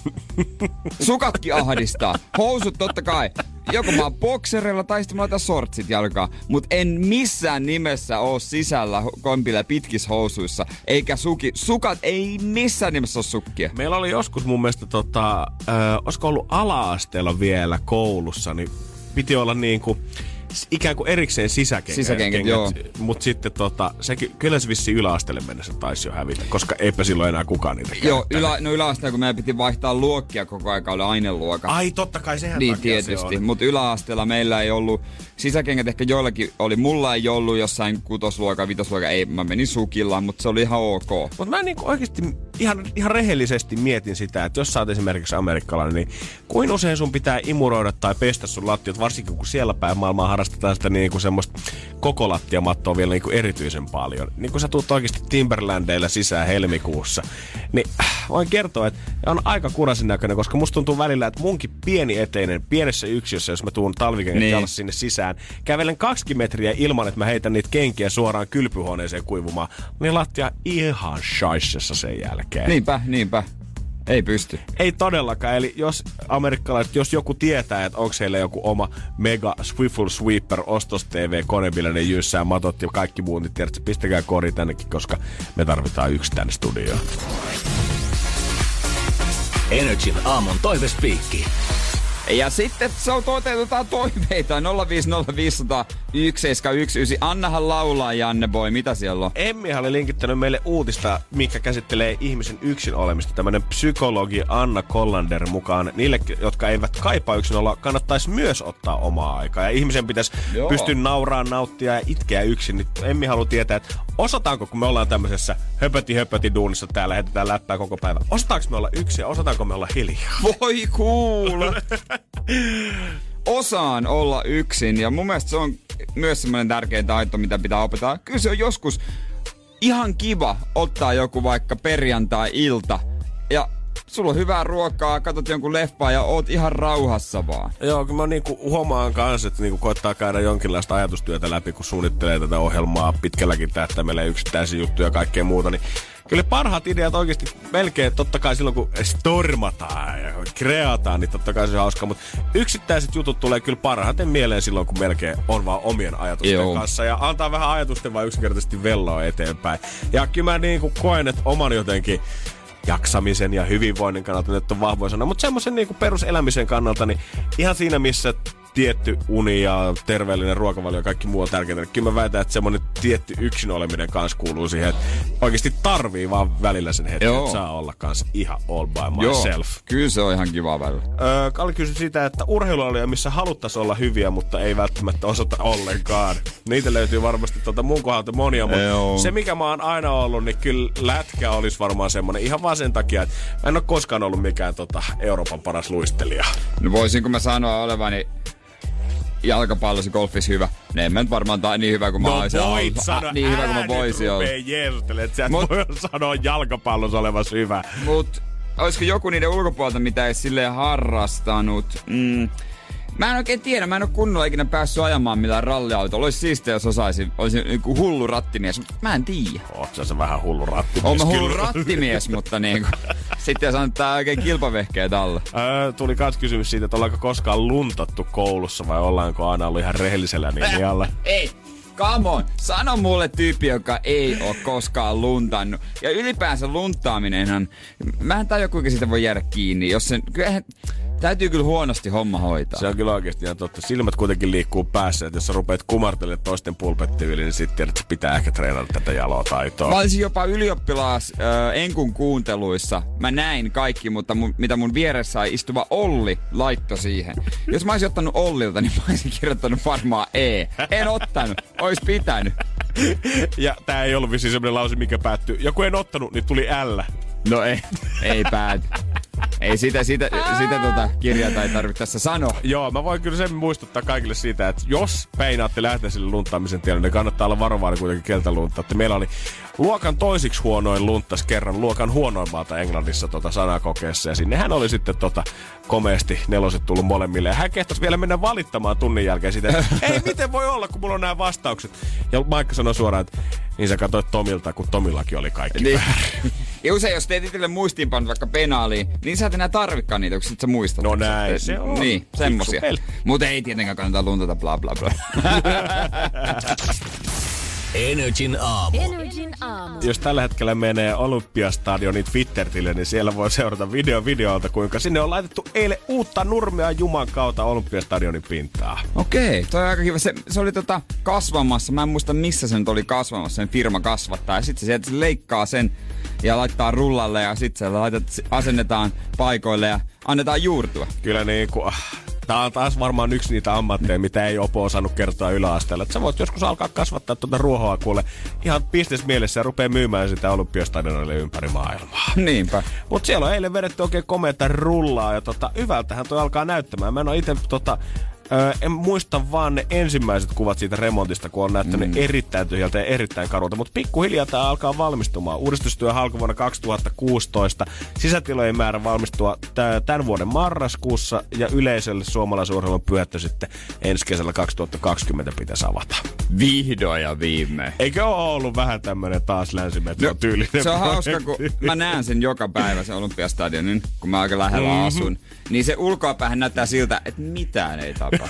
Sukatkin ahdistaa. Housut totta kai. Joko mä oon bokserilla tai sitten mä laitan sortsit jalkaan. Mut en missään nimessä oo sisällä kompilla pitkissä housuissa. Eikä suki. Sukat ei missään nimessä oo sukkia. Meillä oli joskus mun mielestä, tota, äh, olisiko ollut ala-asteella vielä koulussa, niin piti olla niin kuin, ikään kuin erikseen sisäkengät. Sisäkengät, joo. Mutta sitten tota, sekin, kyllä se vissi yläasteelle mennessä taisi jo hävitä, koska eipä silloin enää kukaan niitä Joo, käyttänyt. ylä, no yläasteella kun meidän piti vaihtaa luokkia koko aika, oli aineluokat. Ai totta kai, sehän Niin takia se tietysti, on. mutta yläasteella meillä ei ollut, sisäkengät ehkä joillakin oli, mulla ei ollut jossain kutosluokan, vitosluokan, ei, mä menin sukilla, mutta se oli ihan ok. Mutta mä niinku oikeasti ihan, ihan rehellisesti mietin sitä, että jos sä oot esimerkiksi amerikkalainen, niin kuin usein sun pitää imuroida tai pestä sun lattiot, varsinkin kun siellä päin maailmaa harrastetaan sitä niinku semmoista koko lattiamattoa vielä niinku erityisen paljon. Niin kun sä tuut oikeasti Timberlandeilla sisään helmikuussa, niin äh, voin kertoa, että on aika kurasin näköinen, koska musta tuntuu välillä, että munkin pieni eteinen, pienessä yksiössä, jos mä tuun talvikengät Niin. niin. sinne sisään, kävelen 20 metriä ilman, että mä heitän niitä kenkiä suoraan kylpyhuoneeseen kuivumaan, niin lattia ihan shaisessa sen jälkeen. Niinpä, niinpä. Ei pysty. Ei todellakaan, eli jos amerikkalaiset, jos joku tietää, että onko heillä joku oma mega Swiffle Sweeper ostos TV kone, millä ne jyssää matot ja kaikki muut, niin tiedätkö, pistäkää kori tännekin, koska me tarvitaan yksi tänne studioon. Energin aamun toivespiikki. Ja sitten se on toteutetaan toiveita 050501719. Annahan laulaa, Janne Boy. Mitä siellä on? Emmi oli linkittänyt meille uutista, mikä käsittelee ihmisen yksin olemista. Tämmönen psykologi Anna Kollander mukaan. Niille, jotka eivät kaipaa yksin olla, kannattaisi myös ottaa omaa aikaa. Ja ihmisen pitäisi Joo. pystyä nauraan, nauttia ja itkeä yksin. Nyt Emmi haluaa tietää, että osataanko, kun me ollaan tämmöisessä höpöti höpöti duunissa täällä, heitetään läppää koko päivä. Osataanko me olla yksin ja osataanko me olla hiljaa? Voi kuule. Osaan olla yksin ja mun mielestä se on myös semmoinen tärkeä taito, mitä pitää opettaa. Kyllä se on joskus ihan kiva ottaa joku vaikka perjantai-ilta ja sulla on hyvää ruokaa, katsot jonkun leffaa ja oot ihan rauhassa vaan. Joo, kyllä mä niinku huomaan kanssa, että niinku koittaa käydä jonkinlaista ajatustyötä läpi, kun suunnittelee tätä ohjelmaa pitkälläkin tähtäimellä yksittäisiä juttuja ja kaikkea muuta, niin kyllä parhaat ideat oikeasti melkein totta kai silloin, kun stormataan ja kreataan, niin totta kai se on hauska, mutta yksittäiset jutut tulee kyllä parhaiten mieleen silloin, kun melkein on vaan omien ajatusten Joo. kanssa ja antaa vähän ajatusten vaan yksinkertaisesti velloa eteenpäin. Ja kyllä mä niinku koen, että oman jotenkin jaksamisen ja hyvinvoinnin kannalta nyt on vahvoja sana, mutta semmoisen niinku peruselämisen kannalta, niin ihan siinä missä tietty uni ja terveellinen ruokavalio ja kaikki muu on tärkeää. niin Kyllä mä väitän, että semmoinen tietty yksin oleminen kanssa kuuluu siihen, että oikeasti tarvii vaan välillä sen hetken, Joo. että saa olla kanssa ihan all by myself. kyllä se on ihan kiva välillä. Öö, Kalle kysyi sitä, että urheilualueja, missä haluttaisiin olla hyviä, mutta ei välttämättä osata ollenkaan. Niitä löytyy varmasti tuota mun kohdalta monia, mutta Joo. se mikä mä oon aina ollut, niin kyllä lätkä olisi varmaan semmonen ihan vaan sen takia, että mä en ole koskaan ollut mikään tota, Euroopan paras luistelija. No voisinko mä sanoa olevani jalkapallossa golfissa hyvä. Ne en mä nyt varmaan tai niin hyvä kuin mä No olisin voit ollut. sanoa, niin hyvä kuin mä voisin olla. että sä et Mut- voi sanoa jalkapallossa olevas hyvä. Mut olisiko joku niiden ulkopuolelta, mitä ei silleen harrastanut? Mm, Mä en oikein tiedä, mä en ole kunnolla ikinä päässyt ajamaan millään ralliautolla. Olisi siistiä, jos osaisin. Olisin niinku hullu rattimies, mä en tiedä. Oot sä se vähän hullu rattimies Oon mä hullu kyllä. rattimies, mutta niinku, sitten jos antaa oikein kilpavehkeet alle. Öö, tuli kans kysymys siitä, että ollaanko koskaan luntattu koulussa vai ollaanko aina ollut ihan rehellisellä linjalla. Ei, come on. Sano mulle tyyppi, joka ei ole koskaan luntannut. Ja ylipäänsä luntaaminenhan, mä en tajua kuinka siitä voi jäädä kiinni. Jos sen, kyllähän, täytyy kyllä huonosti homma hoitaa. Se on kyllä oikeasti ihan totta. Silmät kuitenkin liikkuu päässä, että jos sä rupeat kumartelemaan toisten pulpetti yli, niin sitten tiedät, että pitää ehkä treenata tätä jalotaitoa. Mä olisin jopa ylioppilaas äh, Enkun kuunteluissa. Mä näin kaikki, mutta mun, mitä mun vieressä istuva Olli laitto siihen. Jos mä olisin ottanut Ollilta, niin mä olisin kirjoittanut varmaan E. En ottanut. Ois pitänyt. Ja tää ei ollut vissiin semmonen lause, mikä päättyy. Joku en ottanut, niin tuli L. No ei, ei pääty. Ei sitä, sitä, sitä tota kirjaa ei tarvitse tässä sanoa. Joo, mä voin kyllä sen muistuttaa kaikille siitä, että jos peinaatte lähteä sille luntaamisen tielle, niin kannattaa olla varovainen kuitenkin keltä luntaa. Että meillä oli luokan toisiksi huonoin lunttas kerran luokan huonoimmalta Englannissa tota sanakokeessa. Ja sinnehän oli sitten tota komeasti neloset tullut molemmille. Ja hän kehtasi vielä mennä valittamaan tunnin jälkeen sitä, että ei miten voi olla, kun mulla on nämä vastaukset. Ja Maikka sanoi suoraan, että niin sä katsoit Tomilta, kun Tomillakin oli kaikki Niin. Ja usein, jos teet itselle muistiinpanot vaikka penaaliin, niin sä et enää tarvikaan niitä, kun sä muistat. No näin se on. Niin, semmosia. Mutta ei tietenkään kannata luntata bla bla bla. Energin aamu. Energin aamu. Jos tällä hetkellä menee Olympiastadionin Twitterille, niin siellä voi seurata video videolta, kuinka sinne on laitettu eilen uutta nurmea Juman kautta Olympiastadionin pintaa. Okei, toi on aika kiva. Se, se oli tota kasvamassa. Mä en muista missä se nyt oli kasvamassa, sen firma kasvattaa. Ja sitten se sieltä se leikkaa sen ja laittaa rullalle ja sitten se laitat, asennetaan paikoille ja annetaan juurtua. Kyllä niin kuin, Tämä on taas varmaan yksi niitä ammatteja, mitä ei Opo osannut kertoa yläasteella. Että sä voit joskus alkaa kasvattaa tuota ruohoa kuule ihan bisnesmielessä ja rupeaa myymään sitä olympiastadionille ympäri maailmaa. Niinpä. Mutta siellä on eilen vedetty oikein komeata rullaa ja tota, hyvältähän toi alkaa näyttämään. Mä en ole itse tota, Öö, en muista vaan ne ensimmäiset kuvat siitä remontista, kun on näyttänyt mm. erittäin tyhjältä ja erittäin karulta. Mutta pikkuhiljaa tämä alkaa valmistumaan. Uudistustyö alkoi vuonna 2016. Sisätilojen määrä valmistua tämän vuoden marraskuussa ja yleisölle suomalaisurheilun pyöttö sitten ensi kesällä 2020 pitäisi avata. Vihdoin ja viimein. Eikö ole ollut vähän tämmönen taas länsimetro no, tyylinen Se on hauska, projekti? kun mä näen sen joka päivä sen Olympiastadionin, kun mä aika lähellä mm-hmm. asun. Niin se ulkoapäähän näyttää siltä, että mitään ei tapahdu.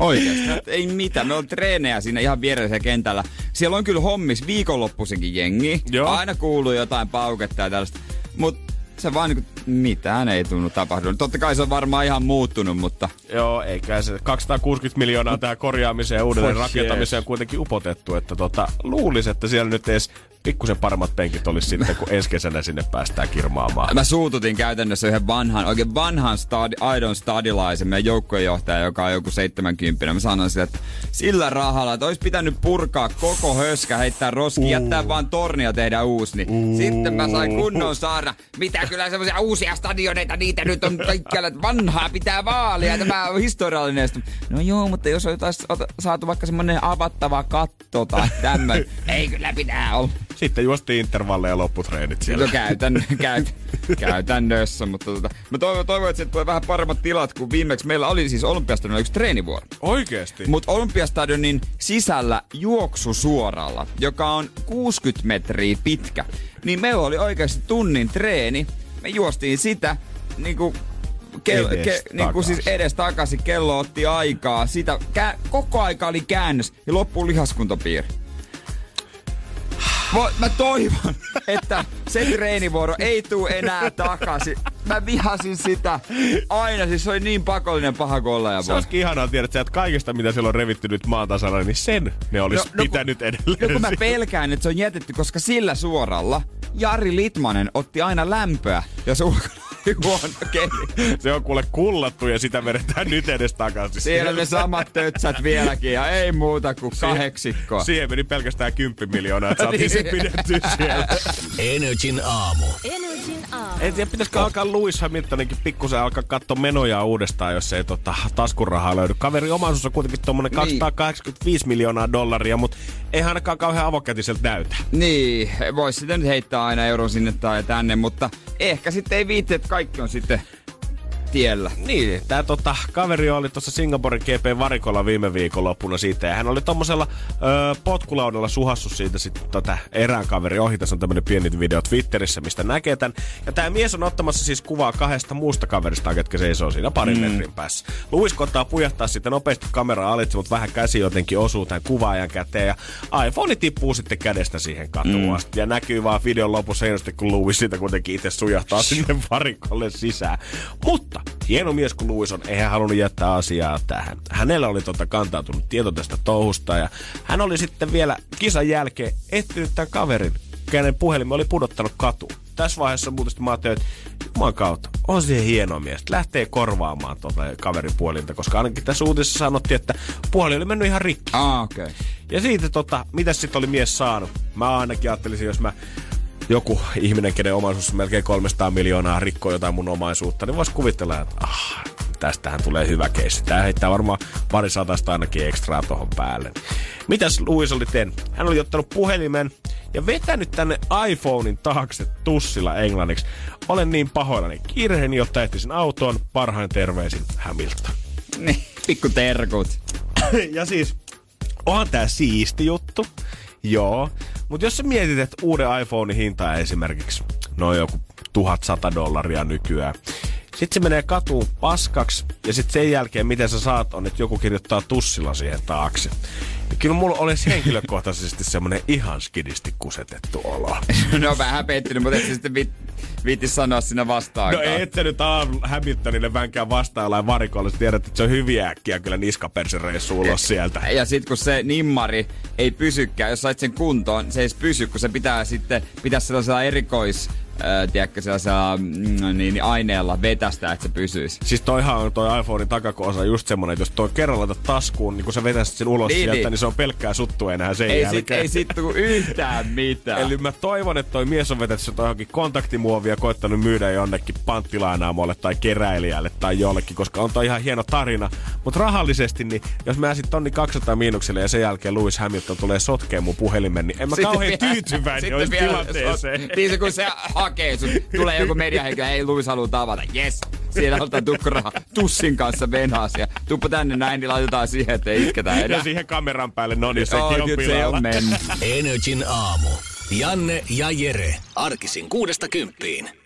Oikeesti, että ei mitään. Me on treenejä siinä ihan vieressä kentällä. Siellä on kyllä hommis viikonloppuisenkin jengi. Joo. Aina kuuluu jotain pauketta ja tällaista. Mut se vaan niinku, mitään ei tunnu tapahtunut. Totta kai se on varmaan ihan muuttunut, mutta Joo, eikä se 260 miljoonaa tähän korjaamiseen ja uudelleen rakentamiseen on kuitenkin upotettu, että tota, luulisi, että siellä nyt edes pikkusen paremmat penkit olisi sitten, kun ensi kesänä sinne päästään kirmaamaan. Mä suututin käytännössä yhden vanhan, oikein vanhan stadi, aidon stadilaisen, meidän joukkojenjohtaja, joka on joku 70. Mä sanoin sille, että sillä rahalla, että olisi pitänyt purkaa koko höskä, heittää roski, jättää vaan tornia tehdä uusi. Niin sitten mä sain kunnon saada. Mitä kyllä semmoisia uusia stadioneita, niitä nyt on kaikkialla, että vanhaa pitää vaalia. Tämä on historiallinen. No joo, mutta jos olisi saatu vaikka semmonen avattava katto tai tämmöinen. Ei kyllä pitää olla. Sitten juostiin intervalleja ja lopputreenit siellä. No käytän, käyt, käytännössä, mutta tota, mä toivon, toivon, että sieltä tulee vähän paremmat tilat, kuin viimeksi meillä oli siis Olympiastadionilla yksi treenivuoro. Oikeesti? Mutta Olympiastadionin sisällä juoksu suoralla, joka on 60 metriä pitkä, niin meillä oli oikeasti tunnin treeni. Me juostiin sitä niinku Kel, Edes ke, niin kuin siis edes takaisin kello otti aikaa. Sitä, kä, koko aika oli käännös ja loppuun lihaskuntapiiri. Mä toivon, että se treenivuoro ei tuu enää takaisin. Mä vihasin sitä aina, siis se oli niin pakollinen paha kuin olla ja Se olisikin ihanaa tiedä, että kaikesta mitä siellä on revitty nyt maan tasalla, niin sen ne olisi no, No, pitänyt kun- edelleen. No kun mä pelkään, että se on jätetty, koska sillä suoralla Jari Litmanen otti aina lämpöä, jos ulkona huono keli. Se on kuule kullattu ja sitä vedetään nyt edes takaisin. Siellä ne samat tötsät vieläkin ja ei muuta kuin kahdeksikkoa. Siihen meni pelkästään 10 miljoonaa, että saatiin se pidettyä siellä. Energin aamu. Energin aamu. En tiedä, pitäisikö alkaa Lewis Hamiltoninkin pikkusen alkaa katsoa menoja uudestaan, jos ei tota, taskurahaa löydy. Kaveri omaisuus on kuitenkin tuommoinen Niin. 285 miljoonaa dollaria, mutta ei ainakaan kauhean avokätiseltä näytä. Niin, voisi sitten nyt heittää aina euron sinne tai tänne, mutta ehkä sitten ei viitti, että kaikki on sitten tiellä. Niin, tää tota, kaveri oli tuossa Singaporen GP varikolla viime viikonloppuna siitä. Ja hän oli tommosella ö, potkulaudalla suhassu siitä sitten tota, erään kaveri ohi. Tässä on tämmönen pieni video Twitterissä, mistä näkee tän. Ja tää mies on ottamassa siis kuvaa kahdesta muusta kaverista, ketkä seisoo siinä parin mm. metrin päässä. Louis koittaa pujahtaa sitten nopeasti kameraa alitse, mutta vähän käsi jotenkin osuu tämän kuvaajan käteen. Ja iPhone tippuu sitten kädestä siihen katuun mm. Ja näkyy vaan videon lopussa hienosti, kun Louis siitä kuitenkin itse sujahtaa sinne varikolle sisään. Mutta hieno mies kun Louis on, eihän halunnut jättää asiaa tähän. Hänellä oli tota kantautunut tieto tästä touhusta ja hän oli sitten vielä kisan jälkeen etsinyt tämän kaverin, kenen puhelimen oli pudottanut katuun. Tässä vaiheessa muuten mä ajattelin, että Jumalan kautta, on se hieno mies. Lähtee korvaamaan tuota kaverin puolinta, koska ainakin tässä uutisessa sanottiin, että puoli oli mennyt ihan rikki. Ah, okei. Okay. Ja siitä tota, mitä sitten oli mies saanut? Mä ainakin ajattelisin, jos mä joku ihminen, kenen omaisuus on melkein 300 miljoonaa rikkoo jotain mun omaisuutta, niin voisi kuvitella, että ah, tästähän tulee hyvä keissi. Tää heittää varmaan pari satasta ainakin ekstraa tohon päälle. Mitäs Louis oli tehnyt? Hän oli ottanut puhelimen ja vetänyt tänne iPhonein taakse tussilla englanniksi. Olen niin pahoillani. Kiireeni, jotta ehtisin autoon. Parhain terveisin Hamilton. Niin, pikku terkut. ja siis, onhan tää siisti juttu. Joo. Mutta jos sä mietit, että uuden iPhonein hinta esimerkiksi noin joku 1100 dollaria nykyään. Sitten se menee katuun paskaksi ja sitten sen jälkeen miten sä saat on, että joku kirjoittaa tussilla siihen taakse. Kyllä mulla olisi henkilökohtaisesti semmoinen ihan skidisti kusetettu olo. no vähän pettynyt, mutta et sitten vit, viitti sanoa sinä vastaan. No et sä nyt Aaron Hamiltonille vänkään vastaan jollain varikolla. Sä tiedät, että se on hyviä äkkiä kyllä niskapersereissu ulos sieltä. Ja sit kun se nimmari ei pysykään, jos sait sen kuntoon, se ei pysy, kun se pitää sitten, pitää sellaisella erikois äh, tiedätkö, sellaisella mm, niin, aineella vetästä, että se pysyisi. Siis toihan on toi iPhonein takakoosa just semmonen, että jos toi kerran laitat taskuun, niin kun sä vetäisit sen ulos Niin, sieltä, niin. niin se on pelkkää suttua enää sen Ei jälkeen. sit, ei sit tuu yhtään mitään. Eli mä toivon, että toi mies on vetänyt sitä johonkin kontaktimuovia koittanut myydä jonnekin panttilainaamolle tai keräilijälle tai jollekin, koska on toi ihan hieno tarina. Mutta rahallisesti, niin jos mä sit tonni 200 miinukselle ja sen jälkeen Lewis Hamilton tulee sotkeen mun puhelimen, niin en mä kauhean vielä- tyytyväinen sitten olisi vielä- tilanteeseen. Niin se kun se hakee sut, tulee joku mediahenkilö, ei Luis haluu tavata, yes. Siellä ottaa tukkuraha tussin kanssa venhaas ja tuppa tänne näin, niin laitetaan siihen, että ei itketään enää. Ja siihen kameran päälle, no niin, sekin Joo, on se on mennyt. Energin aamu. Janne ja Jere. Arkisin kuudesta kymppiin.